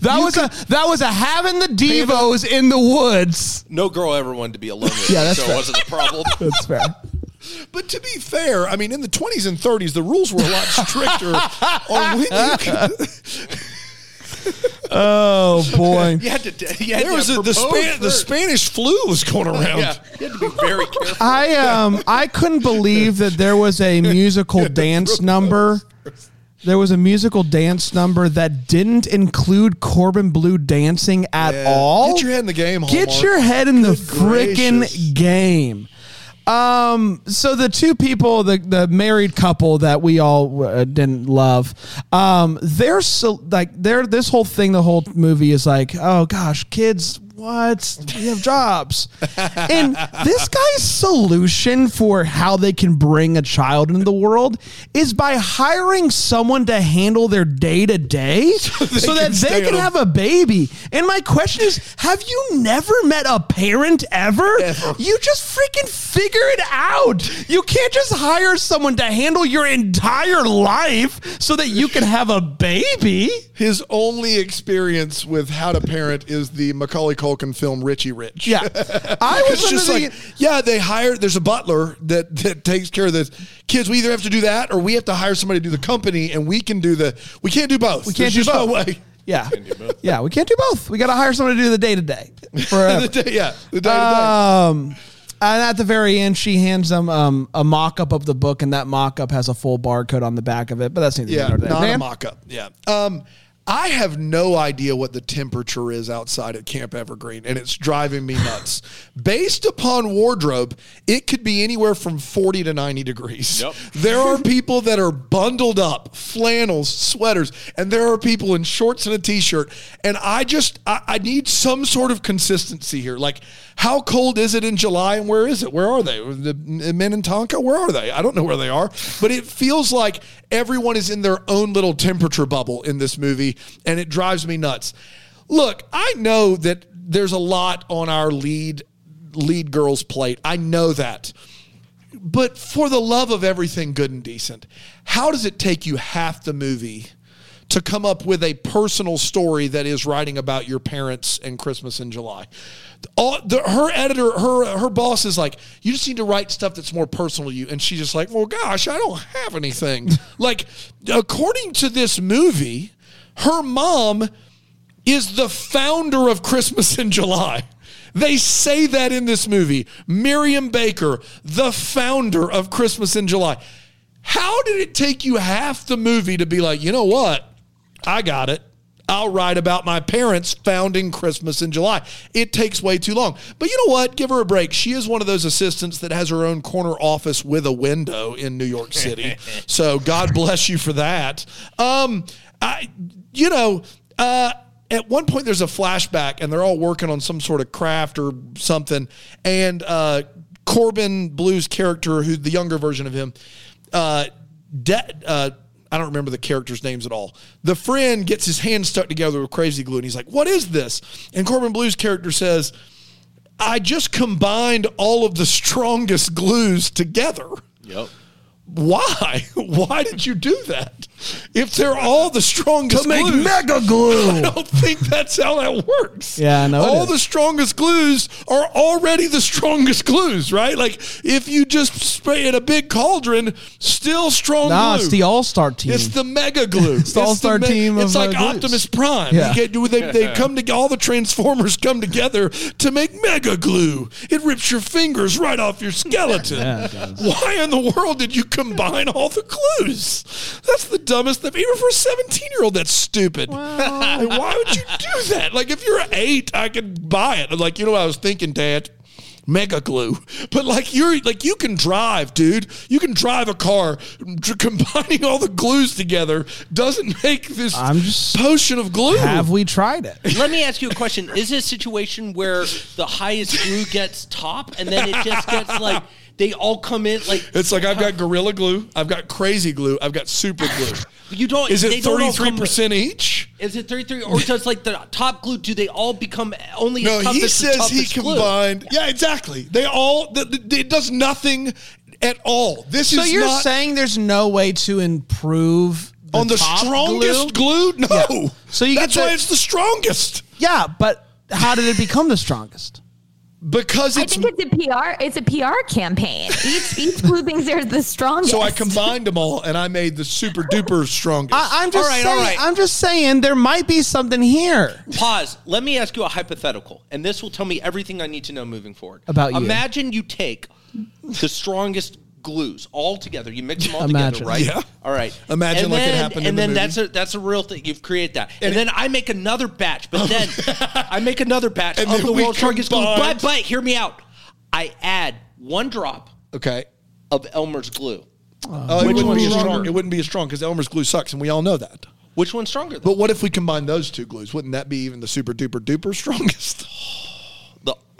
That was a that was a having the devos in the woods. No girl ever wanted to be alone with Yeah, me, that's so fair. it wasn't a problem. That's fair. But to be fair, I mean, in the 20s and 30s, the rules were a lot stricter on when you could. Oh boy. You had to. You had There to was a, the, Span- the. Spanish flu was going around. Yeah, you had to be very careful. I um I couldn't believe that there was a musical dance number. There was a musical dance number that didn't include Corbin Bleu dancing at Yeah. all. Get your head in the game, Get your head in the Good freaking game. Um, so the two people, the the married couple that we all uh, didn't love, um, they're so like they're this whole thing, the whole movie is like, oh gosh, kids, what? We have jobs, and this guy's solution for how they can bring a child into the world is by hiring someone to handle their day to day, so that they can have a baby. And my question is, have you never met a parent ever? Ever. You just freaking figure it out. You can't just hire someone to handle your entire life so that you can have a baby. His only experience with how to parent is the Macaulay Culkin film Richie Rich. Yeah. I was just under like, yeah, they hire, there's a butler that, that takes care of the kids. We either have to do that or we have to hire somebody to do the company and we can do the, we can't do both. we can't There's do just both. no way. Yeah. Yeah, we can't do both. We got to hire somebody to do the day to day. Forever. yeah, the day to day. Um, and at the very end, she hands them um, a mock up of the book, and that mock up has a full barcode on the back of it. But that's neither Yeah, here nor there. not a mock up. Yeah. Um, I have no idea what the temperature is outside at Camp Evergreen, and it's driving me nuts. Based upon wardrobe, it could be anywhere from 40 to 90 degrees. Yep. There are people that are bundled up, flannels, sweaters, and there are people in shorts and a t-shirt. And I just I, I need some sort of consistency here. Like, how cold is it in July and where is it? Where are they? The men in Tonka, where are they? I don't know where they are, but it feels like everyone is in their own little temperature bubble in this movie, and it drives me nuts. Look, I know that there's a lot on our lead lead girl's plate. I know that. But for the love of everything good and decent, how does it take you half the movie to come up with a personal story that is writing about your parents and Christmas in July? All, the, her editor, her her boss is like, you just need to write stuff that's more personal to you, and she's just like, well, gosh, I don't have anything. like, according to this movie, her mom is the founder of Christmas in July. They say that in this movie. Miriam Baker, the founder of Christmas in July. How did it take you half the movie to be like, you know what? I got it. I'll write about my parents founding Christmas in July. It takes way too long. But you know what? Give her a break. She is one of those assistants that has her own corner office with a window in New York City. so God bless you for that. Um, I, you know, uh, at one point there's a flashback and they're all working on some sort of craft or something and uh, corbin bleu's character who the younger version of him uh, de- uh, i don't remember the characters names at all the friend gets his hand stuck together with crazy glue and he's like what is this and corbin bleu's character says i just combined all of the strongest glues together Yep. why? Why did you do that? If they're all the strongest To make glues, mega glue. I don't think that's how that works. Yeah, no, it All is. the strongest glues are already the strongest glues, right? Like if you just spray in a big cauldron, still strong Nah, glue. it's the All Star team. It's the mega glue. it's the all-star team It's of, like uh. Optimus Prime. Yeah. You get- they, they come to all the Transformers come together to make mega glue. It rips your fingers right off your skeleton. Yeah, it does. Why in the world did you combine all the glues? That's the dumbest thing. Even for a 17 year old, that's stupid. Like, why would you do that? Like, if you're eight, I could buy it. Like, you know what I was thinking, Dad? Mega glue, but like you're like you can drive, dude. You can drive a car. Combining all the glues together doesn't make this I'm just- potion of glue. Have we tried it? Let me ask you a question. Is it a situation where the highest glue gets top and then it just gets like they all come in like It's like I've got gorilla glue, I've got crazy glue, I've got super glue. you don't Is it thirty three percent each? Is it 33 or does like the top glue do they all become only No, as he says he toughest glue? combined. Yeah, exactly. They all. th- th- it does nothing at all. This So is So you're not saying there's no way to improve the on the top strongest glue? glue. No. Yeah. So you get that's why the- it's the strongest Yeah, but how did it become the strongest? Because I it's. think it's a PR. It's a PR campaign. Each each glue thinks they're the strongest. so I combined them all and I made the super duper strongest. I, I'm just All right, saying. all right. I'm just saying there might be something here. Pause. Let me ask you a hypothetical, and this will tell me everything I need to know moving forward. About you. Imagine you take the strongest glues all together. You mix them all Imagine. together, right? Yeah. All right. Imagine and like it then, happened in And the then movie. that's a that's a real thing. You've created that. And, And then it- I make another batch, but oh. then I make another batch And of the we world's strongest glue. But but hear me out. I add one drop okay. of Elmer's glue. Oh, it Which wouldn't one's be as strong. stronger? It wouldn't be as strong because Elmer's glue sucks, and we all know that. Which one's stronger? Though? But what if we combine those two glues? Wouldn't that be even the super duper duper strongest?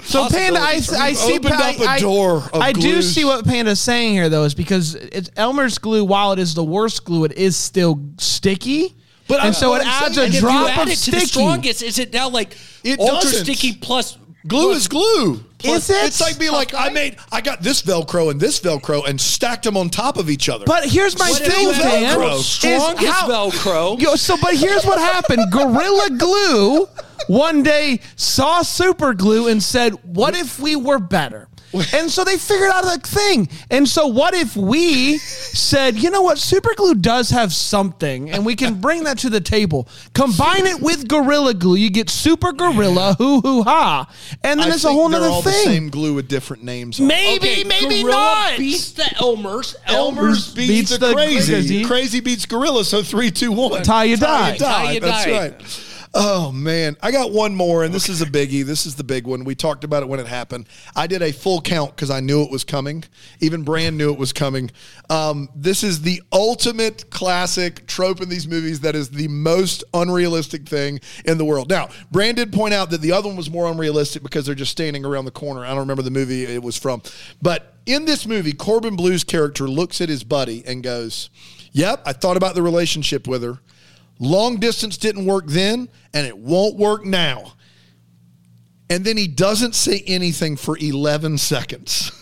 The So Panda, I, I see. opened I- up a I- door of I do glues. see what Panda's saying here, though, is because it's Elmer's glue. While it is the worst glue, it is still sticky. But and I'm- so it I'm adds saying- a And if you drop add of it to sticky. the strongest, is it now like It ultra doesn't. sticky plus Glue plus- is glue. Is it? It's like being like, I made, I got this Velcro and this Velcro and stacked them on top of each other. But here's my What thing, you Dan. Velcro? is Strongest how- Velcro. Yo, so, but here's what happened: Gorilla Glue one day saw Super Glue and said, "What if we were better?" And so they figured out a thing. And so what if we said, you know what, super glue does have something, and we can bring that to the table. Combine it with gorilla glue, you get super gorilla, hoo hoo ha, and then I it's a whole they're nother the thing. same glue with different names. on. Maybe, Okay, maybe Gorilla not. beats the Elmers. Elmer's beats, beats the, the crazy. crazy. Crazy beats gorilla. So three, two, one. Tie you die. Tie you die. That's die. right. Oh man, I got one more, and this is a biggie. This is the big one. We talked about it when it happened. I did a full count because I knew it was coming. Even Brand knew it was coming. Um, this is the ultimate classic trope in these movies. That is the most unrealistic thing in the world. Now, Brand did point out that the other one was more unrealistic because they're just standing around the corner. I don't remember the movie it was from, but in this movie, Corbin Bleu's character looks at his buddy and goes, "Yep, I thought about the relationship with her." Long distance didn't work then, and it won't work now. And then he doesn't say anything for 11 seconds.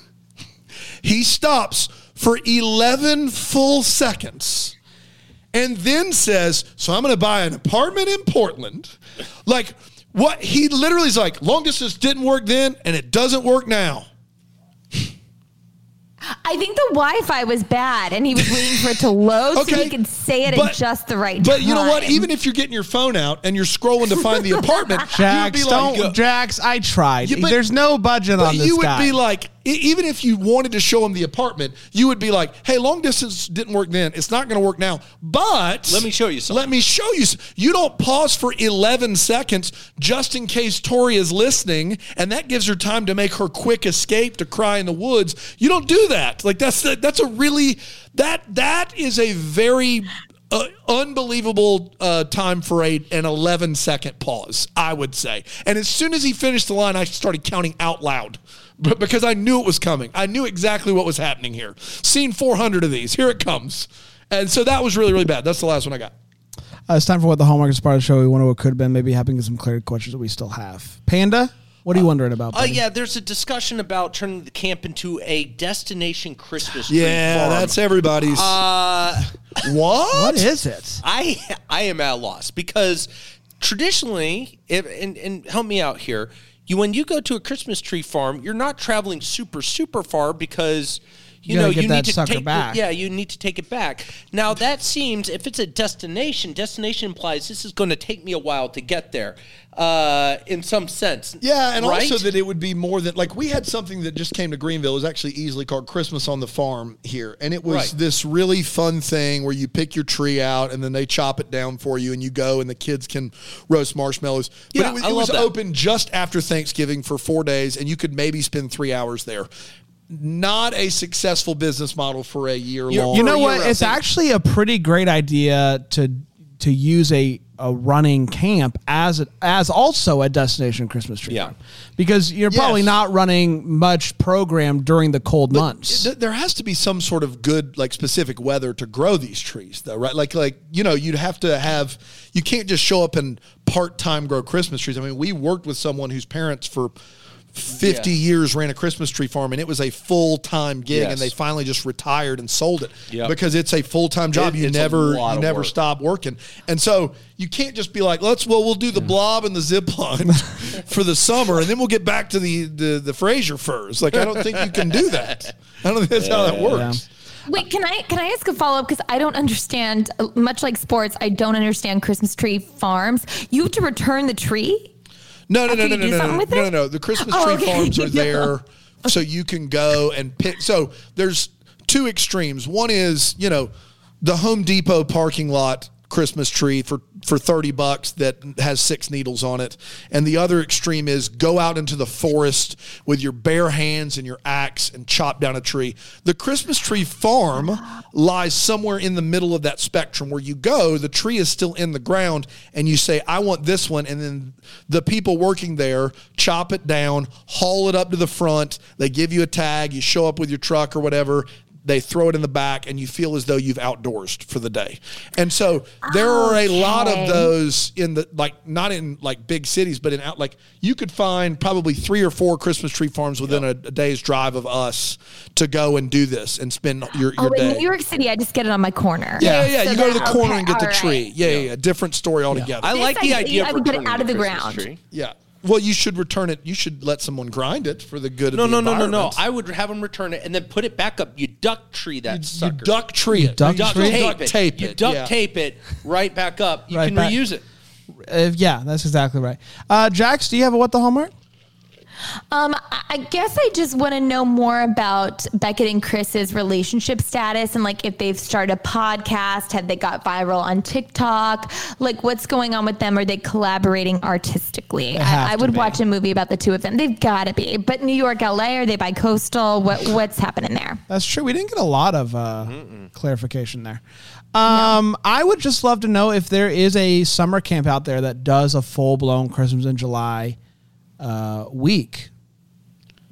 he stops for 11 full seconds and then says, So I'm going to buy an apartment in Portland. Like, what? He literally is like, Long distance didn't work then, and it doesn't work now. I think the Wi-Fi was bad, and he was waiting for it to load so he could say it but- at just the right But time. But you know what? Even if you're getting your phone out and you're scrolling to find the apartment, you'd Jax, be like, don't, uh, Jax, I tried. Yeah, but- There's no budget But on this you would guy. be like, even if you wanted to show him the apartment, you would be like, "Hey, long distance didn't work then. It's not going to work now." But Let me show you something. Let me show you. You don't pause for eleven seconds just in case Tori is listening, and that gives her time to make her quick escape to cry in the woods. You don't do that. Like that's that's a really that that is a very uh, unbelievable uh, time for a an 11 second pause, I would say. And as soon as he finished the line, I started counting out loud but because I knew it was coming. I knew exactly what was happening here. Seen 400 of these. Here it comes. And so that was really, really bad. That's the last one I got. Uh, it's time for what the Hallmark is part of the show. We wonder what could have been, maybe having some clarity questions that we still have. Panda, what are you wondering about? Oh buddy? yeah, there's a discussion about turning the camp into a destination Christmas tree Yeah, farm. that's everybody's. Uh, what? What is it? I I am at a loss because traditionally, if, and and help me out here, you when you go to a Christmas tree farm, you're not traveling super super far because. You, You know, you that need to take the- yeah, you need to take it back. Now that seems if it's a destination, destination implies this is going to take me a while to get there, uh, in some sense. Yeah, and right? also that it would be more than like we had something that just came to Greenville. It was actually easily called Christmas on the Farm here, and it was Right. this really fun thing where you pick your tree out and then they chop it down for you, and you go and the kids can roast marshmallows. But Yeah, it was, I it was that. open just after Thanksgiving for four days, and you could maybe spend three hours there. Not a successful business model for a year You're- long. You know what? It's actually a pretty great idea to to use a a running camp as a, as also a destination Christmas tree Yeah. because you're probably not running much program during the cold months. Th- there has to be some sort of good like specific weather to grow these trees though right like like you know you'd have to have you can't just show up and part-time grow christmas trees i mean we worked with someone whose parents for 50 Yeah. years ran a christmas tree farm and it was a full-time gig Yes. and they finally just retired and sold it Yep. because it's a full-time job It- you never you never work. stop working and so you can't just be like let's well we'll do the blob and the zip line for the summer and then we'll get back to the the, the fraser firs like i don't think you can do that i don't think that's how that works Wait, can I can I ask a follow up because I don't understand. uh, Much like sports, I don't understand Christmas tree farms. You have to return the tree. No, no, no, no, no, no, no, no, no. The Christmas Oh, tree okay. farms are there so you can go and pick. So there's two extremes. One is, you know, the Home Depot parking lot Christmas tree for for 30 bucks that has six needles on it. And the other extreme is go out into the forest with your bare hands and your axe and chop down a tree. The Christmas tree farm lies somewhere in the middle of that spectrum. Where you go, the tree is still in the ground and you say I want this one. And then the people working there chop it down, haul it up to the front, they give you a tag, you show up with your truck or whatever, they throw it in the back and you feel as though you've outdoorsed for the day. And so there are a lot of those in the like not in like big cities but in out like you could find probably 3 or 4 Christmas tree farms within a, a day's drive of us to go and do this and spend your, Oh, your in day. New York City, I just get it on my corner. yeah, yeah, yeah. So you go to the that- corner okay, and get the all tree. Yeah, yeah, yeah. Different story altogether. I This like the I- idea I would get it out of the Christmas ground. tree. yeah. Well, you should return it. You should let someone grind it for the good No, of the no, no, no, no. environment. I would have them return it and then put it back up. You duct tree that You sucker. duck tree it. duck You duct tree? tape, duct it. tape You it. duct yeah. tape it right back up. You Right can back. reuse it. Uh, yeah, that's exactly right. Uh, Jax, do you have a what the Hallmark? Um, I I guess I just want to know more about Beckett and Chris's relationship status and like if they've started a podcast, have they got viral on TikTok? Like what's going on with them? Are they collaborating artistically? have I, I would be. watch a movie about the two of them. They've got to be. But New York, LA, are they by coastal? What what's happening there? That's true. We didn't get a lot of uh, clarification there. Um, I would just love to know if there is a summer camp out there that does a full blown Christmas in July uh, week.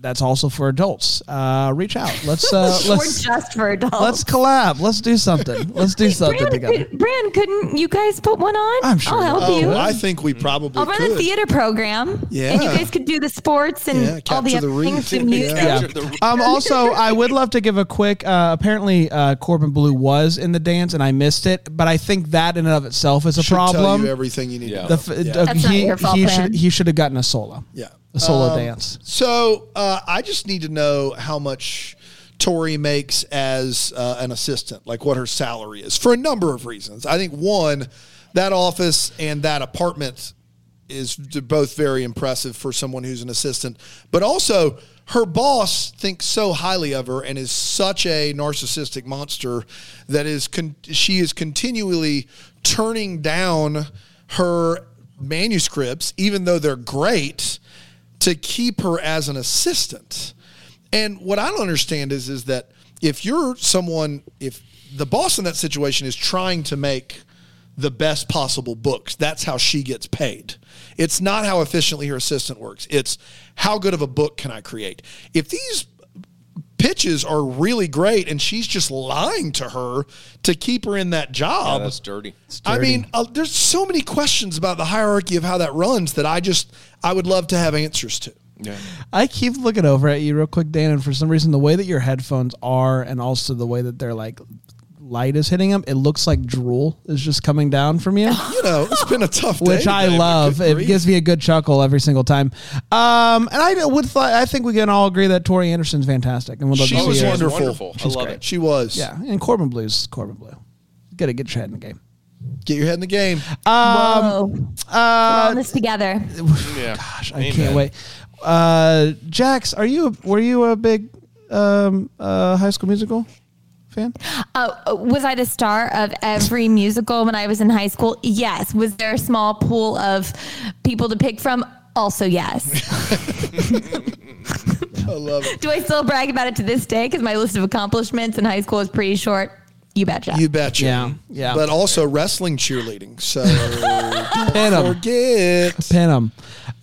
That's also for adults. Uh, reach out. Let's uh, Or let's just for adults? let's collab. Let's do something. Let's do something Brand, together. could- Brand, couldn't you guys put one on? I'm sure I'll we help you. Oh, I think we probably I'll run could. a theater program. Yeah, and you guys could do the sports and Yeah, all the capture other the things. wreath. the music. Yeah. Yeah. Um, also, I would love to give a quick. Uh, apparently, uh, Corbin Bleu was in the dance, and I missed it. But I think that in and of itself is a Should tell problem. you everything you need. Yeah. to The know. f- Yeah. uh, not he your fault, he should he should have gotten a solo. Yeah. A solo Um, dance. So uh, I just need to know how much Tori makes as uh, an assistant, like what her salary is, for a number of reasons. I think one, that office and that apartment is both very impressive for someone who's an assistant, but also her boss thinks so highly of her and is such a narcissistic monster that is con- she is continually turning down her manuscripts, even though they're great, to keep her as an assistant. And what I don't understand is is that if you're someone, if the boss in that situation is trying to make the best possible books, that's how she gets paid. It's not how efficiently her assistant works. It's how good of a book can I create. If these pitches are really great and she's just lying to her to keep her in that Oh, job, that's dirty. I mean, uh, there's so many questions about the hierarchy of how that runs that I just I would love to have answers to. Yeah. I keep looking over at you real quick, Dan, and for some reason, the way that your headphones are, and also the way that they're like light is hitting them, it looks like drool is just coming down from you. You know, it's been a tough day. which I today, but love. good It grief. gives me a good chuckle every single time. Um, and I would, th- I think we can all agree that Tori Anderson's fantastic, and would love She to see was her. wonderful. wonderful. I love great. it. She was. Yeah, and Corbin Bleu's Corbin Bleu. Got to get your head in the game. Get your head in the game. Whoa. We're Uh, on this together. Yeah. gosh, I can't wait. Uh, Jax, are you? A, were you a big um, uh, High School Musical fan? Uh, was I the star of every musical when I was in high school? Yes. Was there a small pool of people to pick from? Also, yes. I love it. Do I still brag about it to this day? Because my list of accomplishments in high school is pretty short. You betcha. You betcha. Yeah, yeah. But also wrestling cheerleading. So Pin 'em. forget. Pin 'em.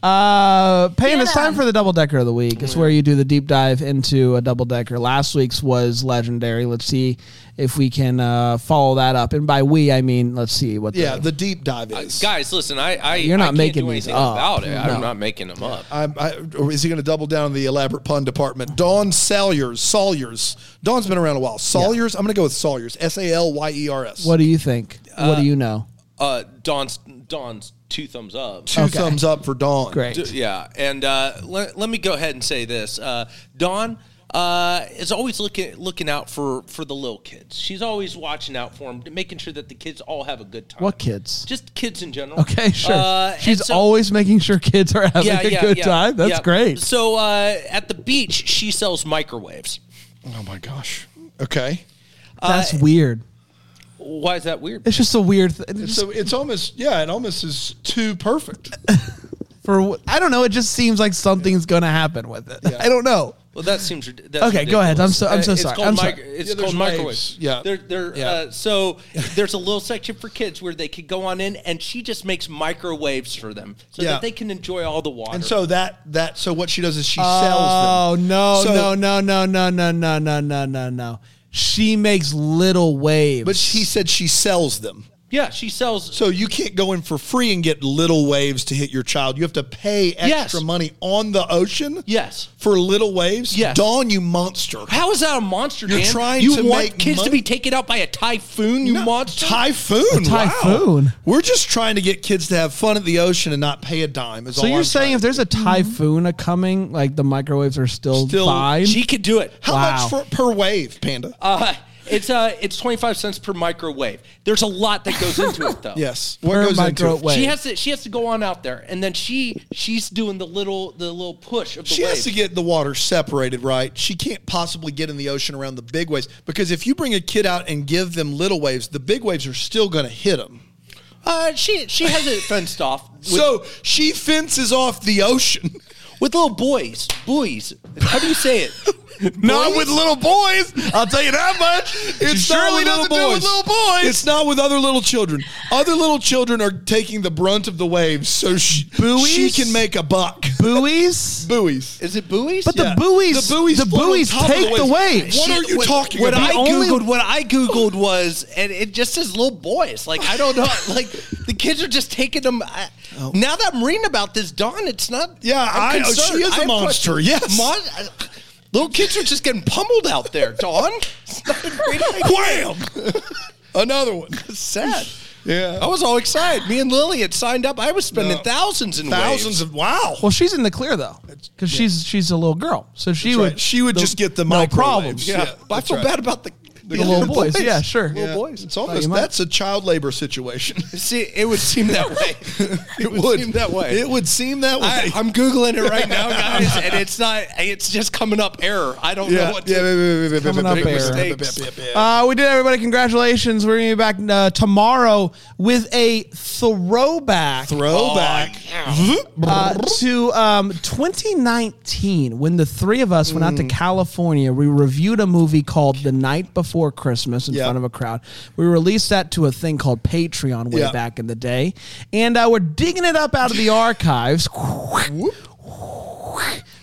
Uh, Payne, it's Pin 'em. time for the double decker of the week. It's where you do the deep dive into a double decker. Last week's was legendary. Let's see if we can uh, follow that up. And by we, I mean let's see what. Yeah, the, the deep dive is. Guys, listen, I, I You're not I can't making do anything up. about it. No. I'm not making them up. I'm, I, or is he going to double down on the elaborate pun department? Dawn Salyers. Salyers. Dawn's been around a while. Salyers. I'm going to go with Salyers. S A L Y E R S. what do you think? what do you know? Uh, Dawn's Dawn's two thumbs up. Two Okay. thumbs up for Dawn. Great. D- Yeah, and uh, let, let me go ahead and say this: uh, Dawn uh, is always looking looking out for for the little kids. She's always watching out for them, making sure that the kids all have a good time. What kids? Just kids in general. Okay, sure. Uh, She's so- always making sure kids are having a good time. That's yeah. great. So uh, at the beach, she sells microwaves. Oh my gosh. Okay. That's weird. Why is that weird? It's just a weird. Th- So it's almost yeah, it almost is too perfect. for I don't know. It just seems like something's going to happen with it. I don't know. Well, that seems rid- that's Okay, go ahead. I'm so- I'm so it's sorry. Called I'm sorry. micro- It's Yeah, called waves. microwaves. Yeah. they're, they're, Yeah. Uh, so there's a little section for kids where they could go on in, and she just makes microwaves for them so Yeah. that they can enjoy all the water. And so that that so what she does is she sells Oh them. no, So- no, no, no, no, no, no, no, no, no, no. She makes little waves. But he said she sells them. Yeah, she sells. So you can't go in for free and get little waves to hit your child. You have to pay extra Yes. money on the ocean Yes. for little waves. Yes. Dawn, you monster. How is that a monster? You're Dan? trying you to want make kids mon- to be taken out by a typhoon? You No, monster! Typhoon. wow. typhoon. We're just trying to get kids to have fun at the ocean and not pay a dime. Is So all you're I'm saying trying if to there's a typhoon a coming, like the microwaves are still, Still- fine? she could do it. How Wow. much for, per wave, Panda? Uh, it's uh, it's twenty five cents per microwave. There's a lot that goes into it, though. yes. Per What goes into it? She has to. She has to go on out there, and then she she's doing the little the little push of the She wave. has to get the water separated, right? She can't possibly get in the ocean around the big waves because if you bring a kid out and give them little waves, the big waves are still going to hit them. uh, she she has it fenced off. With, so she fences off the ocean. with little boys, buoys. How do you say it? Not with little boys. I'll tell you that much. It's She not surely with doesn't do with little boys. It's not with other little children. Other little children are taking the brunt of the waves, so she, Buoys? she can make a buck. buoys. Buoys. Is it buoys? But Yeah. the buoys, The buoys the float on buoys top of take the the waves. waves. What are you what, talking what about? I The only- googled, what I googled was, and it just says little boys. Like I don't know, like the kids are just taking them. I, oh. Now that I'm reading about this, Dawn, it's not. Oh. Yeah, I'm I- oh, concerned. she is a I have monster, questions. yes. Mon- little kids are just getting pummeled out there, Dawn. It's not a great idea. Wham! Another one. It's sad. Yeah. I was all excited. Me and Lily had signed up. I was spending No. thousands and Thousands waves. of wow. Well, she's in the clear though, because she's she's a little girl, so she That's would right. She would just get the no microwaves. problems. Yeah, Yeah, but I that's feel right. bad about the, the, The little boys. Yeah, sure. Little boys. It's almost that's a child labor situation. See, it would seem that way. It would, seem that way. It would seem that way. I, I'm googling it right now, guys, and it's not. It's just coming up error. I don't know what. To, yeah, yeah, yeah, yeah, Coming up yeah, air. yeah, yeah, Mistakes. yeah, yeah. Uh, we did everybody. Congratulations. We're gonna be back uh, tomorrow with a throwback. Throwback. uh, to um, 2019 when the three of us went out to Mm. California. We reviewed a movie called The Night Before Christmas in Yeah. front of a crowd. We released that to a thing called Patreon way Yeah. back in the day, and uh, we're digging it up out of the archives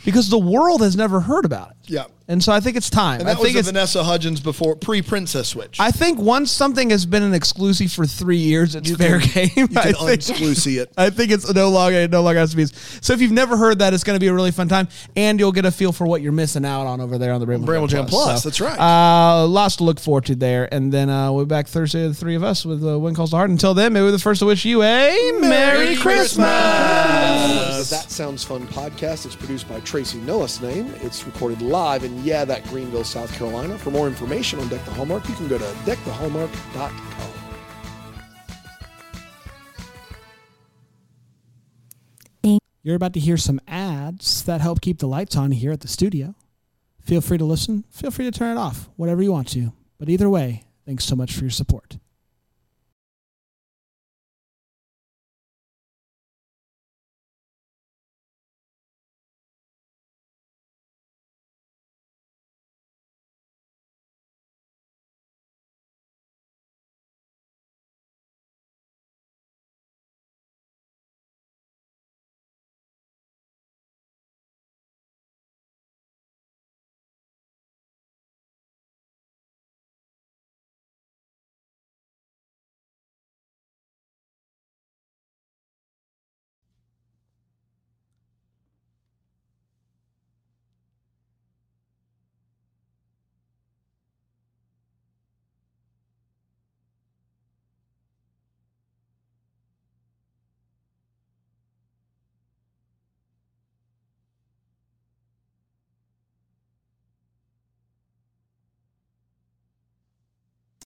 because the world has never heard about it. Yeah. And so I think it's time. And I that was think the it's. Vanessa Hudgens before pre Princess Switch. I think once something has been an exclusive for three years, it's fair game. you I can think. unsclusi it. I think it's no longer it no longer has to be. So if you've never heard that, it's going to be a really fun time, and you'll get a feel for what you're missing out on over there on the Bramble, Bramble Jam Plus, So, that's right. Uh, lots to look forward to there, and then uh, we'll be back Thursday, the three of us with uh, When Calls the Heart. Until then, maybe we're the first to wish you a Merry, Christmas. The That Sounds Fun podcast It's produced by Tracy Noah's name. It's recorded live in, yeah, that Greenville, South Carolina. For more information on Deck the Hallmark, you can go to deckthehallmark.com. You're about to hear some ads that help keep the lights on here at the studio. Feel free to listen. Feel free to turn it off, whatever you want to. But either way, thanks so much for your support.